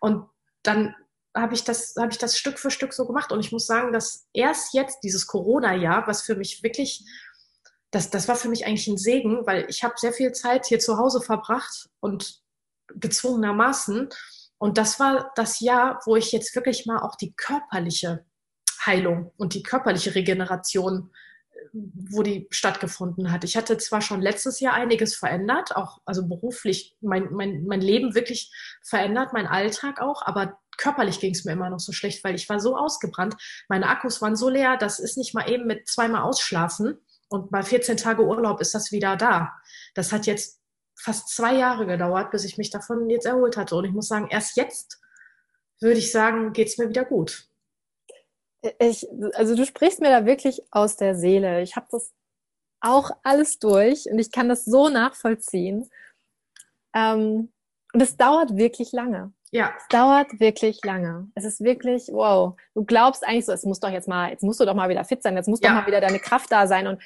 Und dann habe ich das, habe ich das Stück für Stück so gemacht. Und ich muss sagen, dass erst jetzt dieses Corona-Jahr, was für mich wirklich, das, das war für mich eigentlich ein Segen, weil ich habe sehr viel Zeit hier zu Hause verbracht und gezwungenermaßen. Und das war das Jahr, wo ich jetzt wirklich mal auch die körperliche Heilung und die körperliche Regeneration wo die stattgefunden hat. Ich hatte zwar schon letztes Jahr einiges verändert, auch also beruflich mein, mein, mein Leben wirklich verändert, mein Alltag auch, aber körperlich ging es mir immer noch so schlecht, weil ich war so ausgebrannt. Meine Akkus waren so leer, das ist nicht mal eben mit zweimal ausschlafen und bei 14 Tage Urlaub ist das wieder da. Das hat jetzt fast zwei Jahre gedauert, bis ich mich davon jetzt erholt hatte. Und ich muss sagen, erst jetzt würde ich sagen, geht es mir wieder gut. Ich, also du sprichst mir da wirklich aus der Seele. Ich habe das auch alles durch und ich kann das so nachvollziehen. Ähm, und es dauert wirklich lange. Ja. Es dauert wirklich lange. Es ist wirklich, wow. Du glaubst eigentlich so, es muss doch jetzt mal, jetzt musst du doch mal wieder fit sein, jetzt muss ja. doch mal wieder deine Kraft da sein und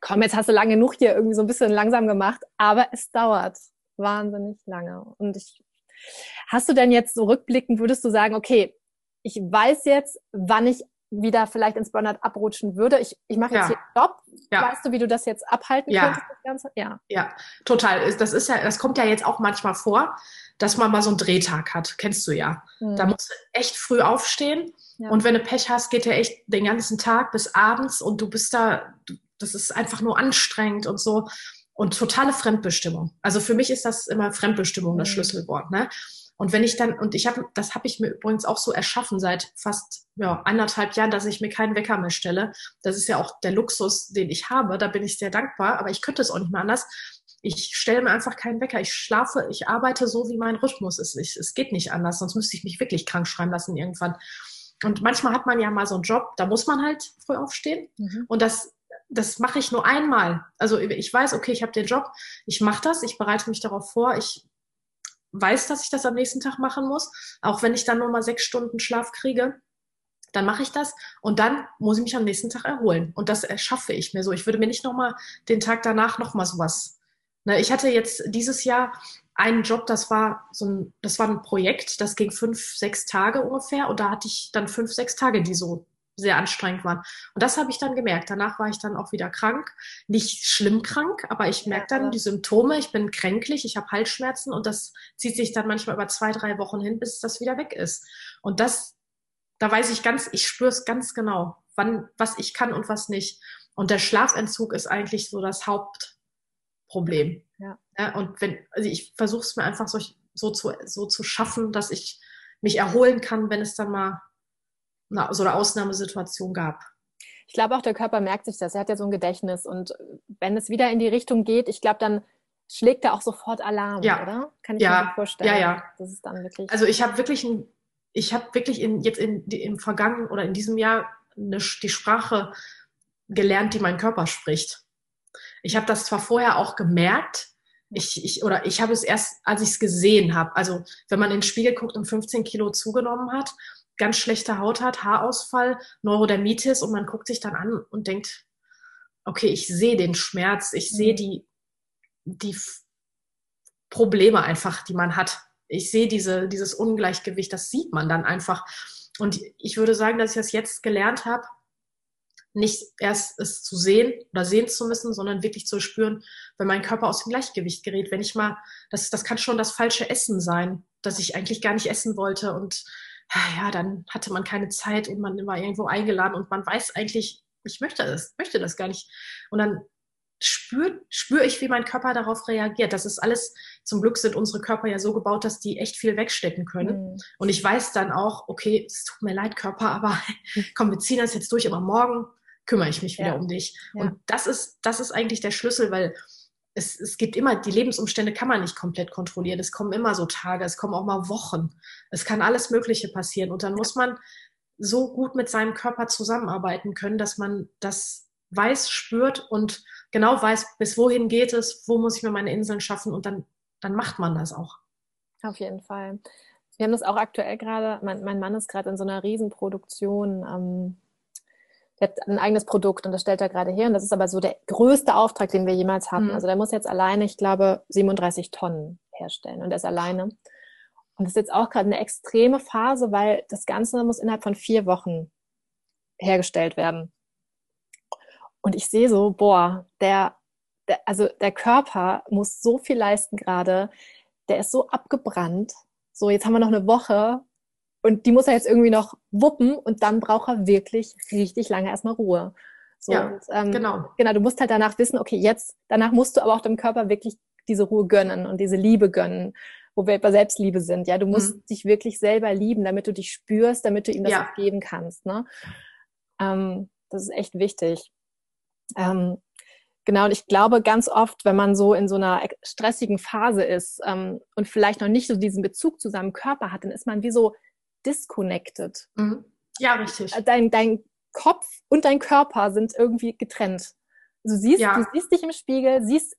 komm, jetzt hast du lange genug hier irgendwie so ein bisschen langsam gemacht, aber es dauert wahnsinnig lange. Und ich, hast du denn jetzt so rückblickend, würdest du sagen, okay, ich weiß jetzt, wann ich wieder vielleicht ins Burnout abrutschen würde. Ich, ich mache jetzt ja. hier einen Job. Ja. Weißt du, wie du das jetzt abhalten ja. könntest, das Ganze? Ja. Ja, total. Das ist ja, das kommt ja jetzt auch manchmal vor, dass man mal so einen Drehtag hat. Kennst du ja. Mhm. Da musst du echt früh aufstehen. Ja. Und wenn du Pech hast, geht der echt den ganzen Tag bis abends und du bist da, das ist einfach nur anstrengend und so. Und totale Fremdbestimmung. Also für mich ist das immer Fremdbestimmung das mhm. Schlüsselwort. Ne? Und wenn ich dann, und ich habe, das habe ich mir übrigens auch so erschaffen seit fast ja, anderthalb Jahren, dass ich mir keinen Wecker mehr stelle. Das ist ja auch der Luxus, den ich habe. Da bin ich sehr dankbar, aber ich könnte es auch nicht mehr anders. Ich stelle mir einfach keinen Wecker. Ich schlafe, ich arbeite so, wie mein Rhythmus ist. Ich, es geht nicht anders, sonst müsste ich mich wirklich krank schreiben lassen irgendwann. Und manchmal hat man ja mal so einen Job, da muss man halt früh aufstehen. Mhm. Und das das mache ich nur einmal. Also ich weiß, okay, ich habe den Job, ich mache das, ich bereite mich darauf vor, ich weiß, dass ich das am nächsten Tag machen muss, auch wenn ich dann nur mal sechs Stunden Schlaf kriege, dann mache ich das und dann muss ich mich am nächsten Tag erholen. Und das erschaffe ich mir so. Ich würde mir nicht nochmal den Tag danach nochmal sowas. Ne, ich hatte jetzt dieses Jahr einen Job, das war so ein, das war ein Projekt, das ging fünf, sechs Tage ungefähr und da hatte ich dann fünf, sechs Tage, die so sehr anstrengend waren. Und das habe ich dann gemerkt. Danach war ich dann auch wieder krank. Nicht schlimm krank, aber ich merke dann die Symptome. Ich bin kränklich, ich habe Halsschmerzen und das zieht sich dann manchmal über zwei, drei Wochen hin, bis das wieder weg ist. Und das, da weiß ich ganz, ich spüre es ganz genau, wann, was ich kann und was nicht. Und der Schlafentzug ist eigentlich so das Hauptproblem. Ja. ja und wenn, also ich versuche es mir einfach so, so, zu, so zu schaffen, dass ich mich erholen kann, wenn es dann mal eine, so eine Ausnahmesituation gab. Ich glaube auch, der Körper merkt sich das. Er hat ja so ein Gedächtnis. Und wenn es wieder in die Richtung geht, ich glaube, dann schlägt er auch sofort Alarm, ja. oder? Kann ich ja. mir vorstellen. Ja, ja. Das ist dann wirklich. Also ich habe wirklich ein, ich habe wirklich in, jetzt in, im vergangenen oder in diesem Jahr eine, die Sprache gelernt, die mein Körper spricht. Ich habe das zwar vorher auch gemerkt, ich, ich, oder ich habe es erst, als ich es gesehen habe. Also wenn man in den Spiegel guckt und 15 Kilo zugenommen hat ganz schlechte Haut hat, Haarausfall, Neurodermitis und man guckt sich dann an und denkt, okay, ich sehe den Schmerz, ich sehe mhm. die, die Probleme einfach, die man hat. Ich sehe diese, dieses Ungleichgewicht, das sieht man dann einfach. Und ich würde sagen, dass ich das jetzt gelernt habe, nicht erst es zu sehen oder sehen zu müssen, sondern wirklich zu spüren, wenn mein Körper aus dem Gleichgewicht gerät. Wenn ich mal, das, das kann schon das falsche Essen sein, dass ich eigentlich gar nicht essen wollte und ja, dann hatte man keine Zeit und man war irgendwo eingeladen und man weiß eigentlich, ich möchte das, möchte das gar nicht. Und dann spüre spür ich, wie mein Körper darauf reagiert. Das ist alles, zum Glück sind unsere Körper ja so gebaut, dass die echt viel wegstecken können. Mhm. Und ich weiß dann auch, okay, es tut mir leid, Körper, aber komm, wir ziehen das jetzt durch, aber morgen kümmere ich mich wieder ja. um dich. Ja. Und das ist, das ist eigentlich der Schlüssel, weil es, es gibt immer, die Lebensumstände kann man nicht komplett kontrollieren. Es kommen immer so Tage, es kommen auch mal Wochen. Es kann alles Mögliche passieren. Und dann muss man so gut mit seinem Körper zusammenarbeiten können, dass man das weiß, spürt und genau weiß, bis wohin geht es, wo muss ich mir meine Inseln schaffen und dann, dann macht man das auch. Auf jeden Fall. Wir haben das auch aktuell gerade, mein, mein Mann ist gerade in so einer Riesenproduktion ähm, der hat ein eigenes Produkt und das stellt er gerade her. Und das ist aber so der größte Auftrag, den wir jemals hatten. Mhm. Also der muss jetzt alleine, ich glaube, 37 Tonnen herstellen und er ist alleine. Und das ist jetzt auch gerade eine extreme Phase, weil das Ganze muss innerhalb von vier Wochen hergestellt werden. Und ich sehe so, boah, der, der, also der Körper muss so viel leisten gerade. Der ist so abgebrannt. So, jetzt haben wir noch eine Woche und die muss er jetzt irgendwie noch wuppen und dann braucht er wirklich richtig lange erstmal Ruhe. So, ja, und, ähm, genau. Genau, du musst halt danach wissen, okay, jetzt, danach musst du aber auch dem Körper wirklich diese Ruhe gönnen und diese Liebe gönnen, wo wir bei Selbstliebe sind. Ja, du musst mhm. dich wirklich selber lieben, damit du dich spürst, damit du ihm das ja. auch geben kannst. Ne? Ähm, das ist echt wichtig. Ähm, Genau, und ich glaube ganz oft, wenn man so in so einer stressigen Phase ist ähm, und vielleicht noch nicht so diesen Bezug zu seinem Körper hat, dann ist man wie so disconnected. Mhm. Ja, richtig. Äh, dein, dein Kopf und dein Körper sind irgendwie getrennt. Du siehst, ja. du siehst dich im Spiegel, siehst,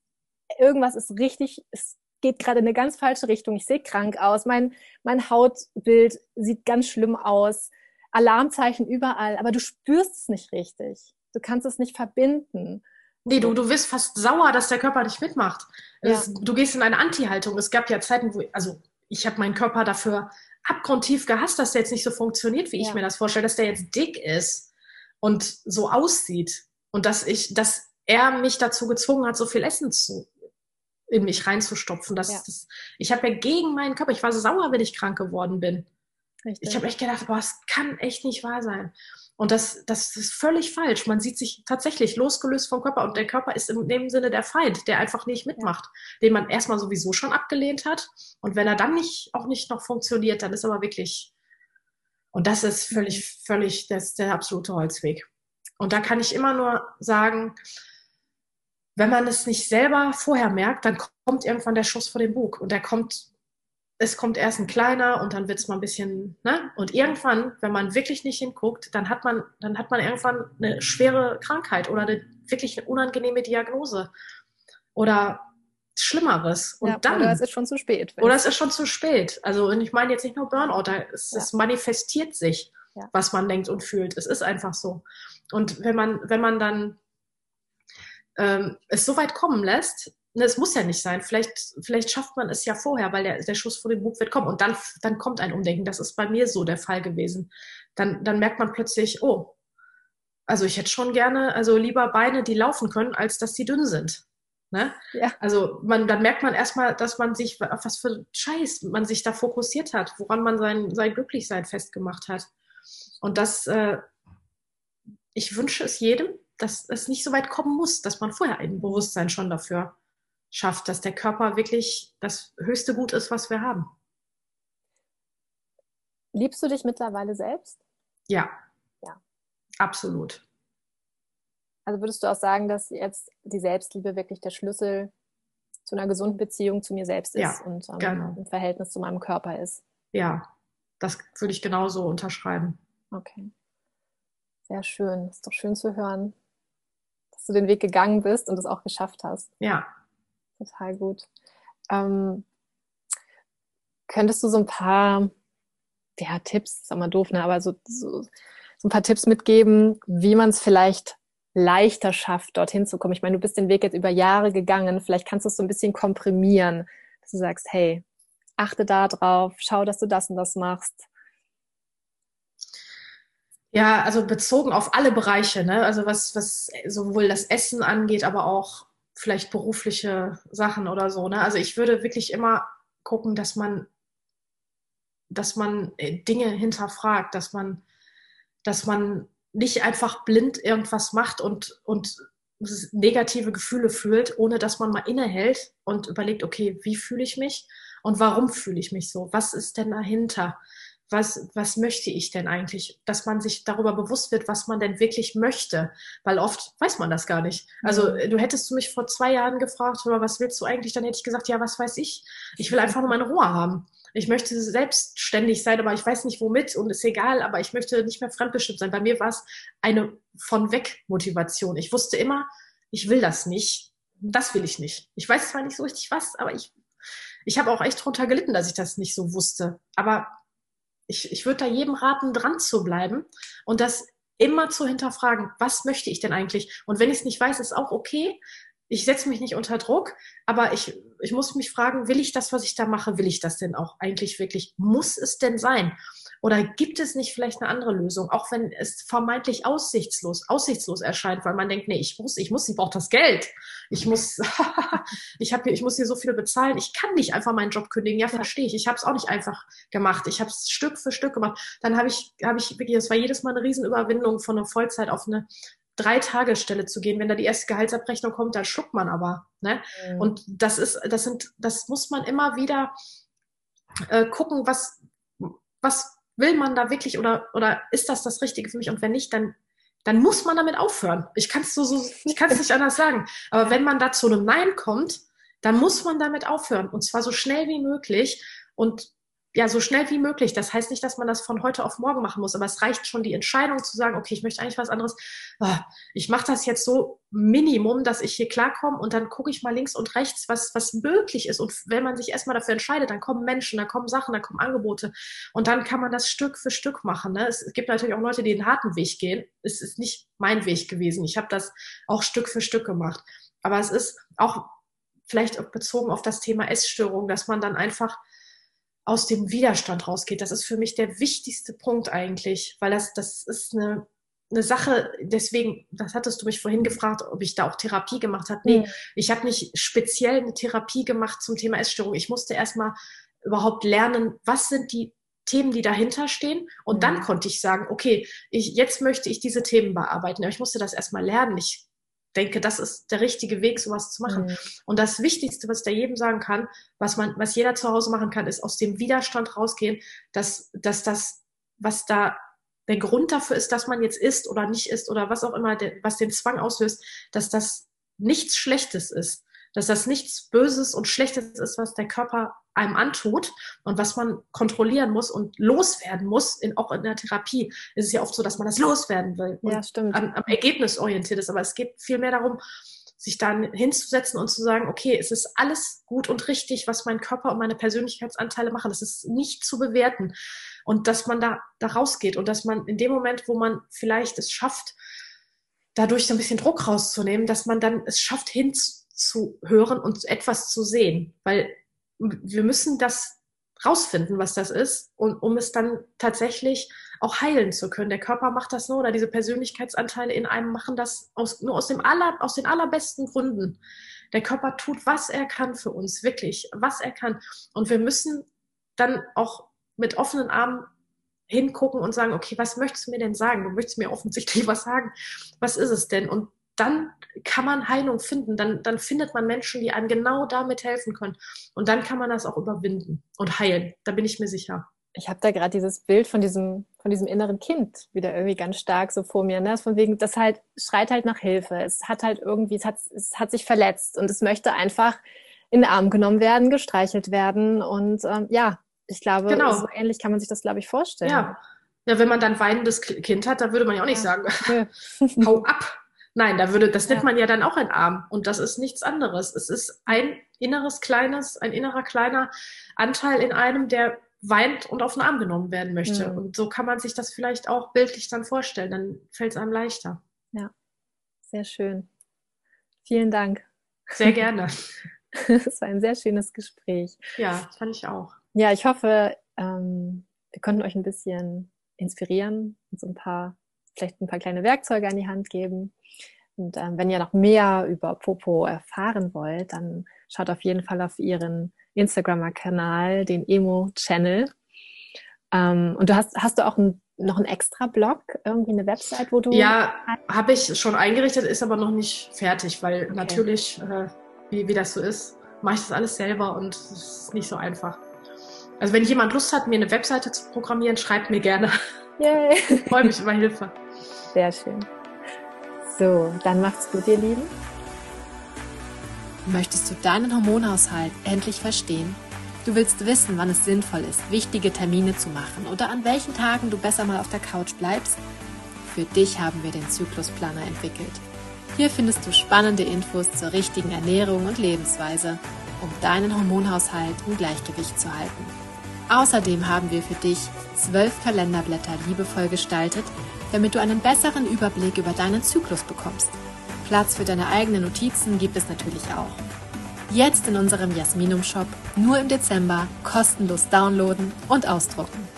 irgendwas ist richtig, es geht gerade in eine ganz falsche Richtung. Ich sehe krank aus, mein, mein Hautbild sieht ganz schlimm aus, Alarmzeichen überall, aber du spürst es nicht richtig. Du kannst es nicht verbinden. Nee, du, du wirst fast sauer, dass der Körper nicht mitmacht. Ja. Es, du gehst in eine Anti-Haltung. Es gab ja Zeiten, wo, also ich habe meinen Körper dafür abgrundtief gehasst, dass der jetzt nicht so funktioniert, wie ja. ich mir das vorstelle, dass der jetzt dick ist und so aussieht und dass ich, dass er mich dazu gezwungen hat, so viel Essen zu in mich reinzustopfen. Das, ja. das, ich habe ja gegen meinen Körper, ich war so sauer, wenn ich krank geworden bin. Richtig. Ich habe echt gedacht, boah, es kann echt nicht wahr sein. Und das, das ist völlig falsch. Man sieht sich tatsächlich losgelöst vom Körper und der Körper ist in dem Sinne der Feind, der einfach nicht mitmacht, den man erstmal sowieso schon abgelehnt hat. Und wenn er dann nicht, auch nicht noch funktioniert, dann ist aber wirklich, und das ist völlig, völlig, das der absolute Holzweg. Und da kann ich immer nur sagen, wenn man es nicht selber vorher merkt, dann kommt irgendwann der Schuss vor den Bug und der kommt es kommt erst ein kleiner und dann wird es mal ein bisschen, ne? Und irgendwann, wenn man wirklich nicht hinguckt, dann hat man, dann hat man irgendwann eine schwere Krankheit oder eine wirklich eine unangenehme Diagnose. Oder Schlimmeres. Und ja, dann. Oder es ist schon zu spät. Oder es ist schon zu spät. Also, und ich meine jetzt nicht nur Burnout, da ist, ja. es manifestiert sich, ja. was man denkt und fühlt. Es ist einfach so. Und wenn man, wenn man dann ähm, es so weit kommen lässt, es muss ja nicht sein. Vielleicht, vielleicht schafft man es ja vorher, weil der, der Schuss vor dem Bug wird kommen. Und dann, dann kommt ein Umdenken. Das ist bei mir so der Fall gewesen. Dann, dann merkt man plötzlich, oh, also ich hätte schon gerne, also lieber Beine, die laufen können, als dass die dünn sind. Ne? Ja. Also man, dann merkt man erstmal, dass man sich, auf was für Scheiß man sich da fokussiert hat, woran man sein, sein Glücklichsein festgemacht hat. Und das, äh, ich wünsche es jedem, dass es nicht so weit kommen muss, dass man vorher ein Bewusstsein schon dafür schafft, dass der Körper wirklich das höchste Gut ist, was wir haben. Liebst du dich mittlerweile selbst? Ja. Ja. Absolut. Also würdest du auch sagen, dass jetzt die Selbstliebe wirklich der Schlüssel zu einer gesunden Beziehung zu mir selbst ist ja, und ähm, genau. im Verhältnis zu meinem Körper ist? Ja, das würde ich genauso unterschreiben. Okay. Sehr schön. Ist doch schön zu hören, dass du den Weg gegangen bist und es auch geschafft hast. Ja, total gut. Ähm, könntest du so ein paar ja, Tipps, sag mal doof, ne, aber so, so, so ein paar Tipps mitgeben, wie man es vielleicht leichter schafft, dorthin zu kommen? Ich meine, du bist den Weg jetzt über Jahre gegangen. Vielleicht kannst du es so ein bisschen komprimieren, dass du sagst, hey, achte da drauf, schau, dass du das und das machst. Ja, also bezogen auf alle Bereiche, ne? Also was, was sowohl das Essen angeht, aber auch vielleicht berufliche Sachen oder so, ne? Also ich würde wirklich immer gucken, dass man, dass man äh, Dinge hinterfragt, dass man, dass man nicht einfach blind irgendwas macht und, und negative Gefühle fühlt, ohne dass man mal innehält und überlegt, okay, wie fühle ich mich und warum fühle ich mich so? Was ist denn dahinter? Was, was möchte ich denn eigentlich? Dass man sich darüber bewusst wird, was man denn wirklich möchte. Weil oft weiß man das gar nicht. Also mhm. du hättest du mich vor zwei Jahren gefragt, was willst du eigentlich? Dann hätte ich gesagt, ja, was weiß ich? Ich will einfach nur meine Ruhe haben. Ich möchte selbstständig sein, aber ich weiß nicht womit und ist egal, aber ich möchte nicht mehr fremdbestimmt sein. Bei mir war es eine von weg Motivation. Ich wusste immer, ich will das nicht. Das will ich nicht. Ich weiß zwar nicht so richtig was, aber ich, ich habe auch echt drunter gelitten, dass ich das nicht so wusste. Aber ich, ich würde da jedem raten, dran zu bleiben und das immer zu hinterfragen, was möchte ich denn eigentlich? Und wenn ich es nicht weiß, ist auch okay ich setze mich nicht unter Druck, aber ich, ich muss mich fragen, will ich das, was ich da mache, will ich das denn auch eigentlich wirklich? Muss es denn sein? Oder gibt es nicht vielleicht eine andere Lösung, auch wenn es vermeintlich aussichtslos, aussichtslos erscheint, weil man denkt, nee, ich muss, ich muss, ich brauche das Geld. Ich muss, ich habe, ich muss hier so viel bezahlen. Ich kann nicht einfach meinen Job kündigen. Ja, verstehe ich. Ich habe es auch nicht einfach gemacht. Ich habe es Stück für Stück gemacht. Dann habe ich, habe ich wirklich, das war jedes Mal eine Riesenüberwindung von einer Vollzeit auf eine drei Tagesstelle zu gehen. Wenn da die erste Gehaltsabrechnung kommt, dann schluckt man aber. Ne? Mhm. Und das ist, das sind, das muss man immer wieder äh, gucken, was, was will man da wirklich oder, oder ist das das Richtige für mich? Und wenn nicht, dann, dann muss man damit aufhören. Ich kann es so, so, ich kann nicht anders sagen. Aber wenn man da zu einem Nein kommt, dann muss man damit aufhören. Und zwar so schnell wie möglich. Und ja, so schnell wie möglich. Das heißt nicht, dass man das von heute auf morgen machen muss, aber es reicht schon die Entscheidung zu sagen, okay, ich möchte eigentlich was anderes. Ah, ich mache das jetzt so Minimum, dass ich hier klarkomme und dann gucke ich mal links und rechts, was, was möglich ist. Und wenn man sich erstmal dafür entscheidet, dann kommen Menschen, dann kommen Sachen, dann kommen Angebote. Und dann kann man das Stück für Stück machen. Ne? Es gibt natürlich auch Leute, die den harten Weg gehen. Es ist nicht mein Weg gewesen. Ich habe das auch Stück für Stück gemacht. Aber es ist auch vielleicht bezogen auf das Thema Essstörung, dass man dann einfach aus dem Widerstand rausgeht. Das ist für mich der wichtigste Punkt eigentlich, weil das, das ist eine, eine Sache, deswegen, das hattest du mich vorhin gefragt, ob ich da auch Therapie gemacht habe. Nee, mhm. ich habe nicht speziell eine Therapie gemacht zum Thema Essstörung. Ich musste erstmal überhaupt lernen, was sind die Themen, die dahinter stehen. Und mhm. dann konnte ich sagen, okay, ich, jetzt möchte ich diese Themen bearbeiten. Aber ich musste das erstmal lernen. Ich denke, das ist der richtige Weg, sowas zu machen. Mhm. Und das Wichtigste, was ich da jedem sagen kann, was man, was jeder zu Hause machen kann, ist aus dem Widerstand rausgehen, dass, dass das, was da der Grund dafür ist, dass man jetzt isst oder nicht isst oder was auch immer, was den Zwang auslöst, dass das nichts Schlechtes ist dass das nichts Böses und Schlechtes ist, was der Körper einem antut und was man kontrollieren muss und loswerden muss, in, auch in der Therapie ist es ja oft so, dass man das loswerden will und ja, stimmt. Am, am Ergebnis orientiert ist. Aber es geht vielmehr darum, sich dann hinzusetzen und zu sagen, okay, es ist alles gut und richtig, was mein Körper und meine Persönlichkeitsanteile machen. Das ist nicht zu bewerten. Und dass man da, da rausgeht und dass man in dem Moment, wo man vielleicht es schafft, dadurch so ein bisschen Druck rauszunehmen, dass man dann es schafft, hinzusetzen zu hören und etwas zu sehen, weil wir müssen das rausfinden, was das ist, und um es dann tatsächlich auch heilen zu können. Der Körper macht das nur oder diese Persönlichkeitsanteile in einem machen das aus, nur aus, dem aller, aus den allerbesten Gründen. Der Körper tut, was er kann für uns, wirklich, was er kann. Und wir müssen dann auch mit offenen Armen hingucken und sagen, okay, was möchtest du mir denn sagen? Du möchtest mir offensichtlich was sagen. Was ist es denn? Und dann kann man Heilung finden. Dann, dann findet man Menschen, die einem genau damit helfen können. Und dann kann man das auch überwinden und heilen. Da bin ich mir sicher. Ich habe da gerade dieses Bild von diesem, von diesem inneren Kind wieder irgendwie ganz stark so vor mir. Ne? Von wegen, das halt schreit halt nach Hilfe. Es hat halt irgendwie, es hat, es hat sich verletzt und es möchte einfach in den Arm genommen werden, gestreichelt werden. Und ähm, ja, ich glaube, genau. so ähnlich kann man sich das, glaube ich, vorstellen. Ja. ja, wenn man dann weinendes Kind hat, da würde man ja auch nicht ja. sagen, hau ab. Nein, da würde, das nimmt man ja dann auch in Arm. Und das ist nichts anderes. Es ist ein inneres kleines, ein innerer kleiner Anteil in einem, der weint und auf den Arm genommen werden möchte. Mhm. Und so kann man sich das vielleicht auch bildlich dann vorstellen. Dann fällt es einem leichter. Ja. Sehr schön. Vielen Dank. Sehr gerne. Es war ein sehr schönes Gespräch. Ja, fand ich auch. Ja, ich hoffe, ähm, wir konnten euch ein bisschen inspirieren und so ein paar, vielleicht ein paar kleine Werkzeuge an die Hand geben. Und ähm, wenn ihr noch mehr über Popo erfahren wollt, dann schaut auf jeden Fall auf ihren Instagram-Kanal, den Emo-Channel. Ähm, und du hast, hast du auch ein, noch einen extra Blog, irgendwie eine Website, wo du. Ja, habe ich schon eingerichtet, ist aber noch nicht fertig, weil okay. natürlich, äh, wie, wie das so ist, mache ich das alles selber und es ist nicht so einfach. Also wenn jemand Lust hat, mir eine Webseite zu programmieren, schreibt mir gerne. Yay. Ich freue mich über Hilfe. Sehr schön. So, dann macht's gut, ihr Lieben. Möchtest du deinen Hormonhaushalt endlich verstehen? Du willst wissen, wann es sinnvoll ist, wichtige Termine zu machen oder an welchen Tagen du besser mal auf der Couch bleibst? Für dich haben wir den Zyklusplaner entwickelt. Hier findest du spannende Infos zur richtigen Ernährung und Lebensweise, um deinen Hormonhaushalt im Gleichgewicht zu halten. Außerdem haben wir für dich zwölf Kalenderblätter liebevoll gestaltet, damit du einen besseren Überblick über deinen Zyklus bekommst. Platz für deine eigenen Notizen gibt es natürlich auch. Jetzt in unserem Jasminum Shop nur im Dezember kostenlos downloaden und ausdrucken.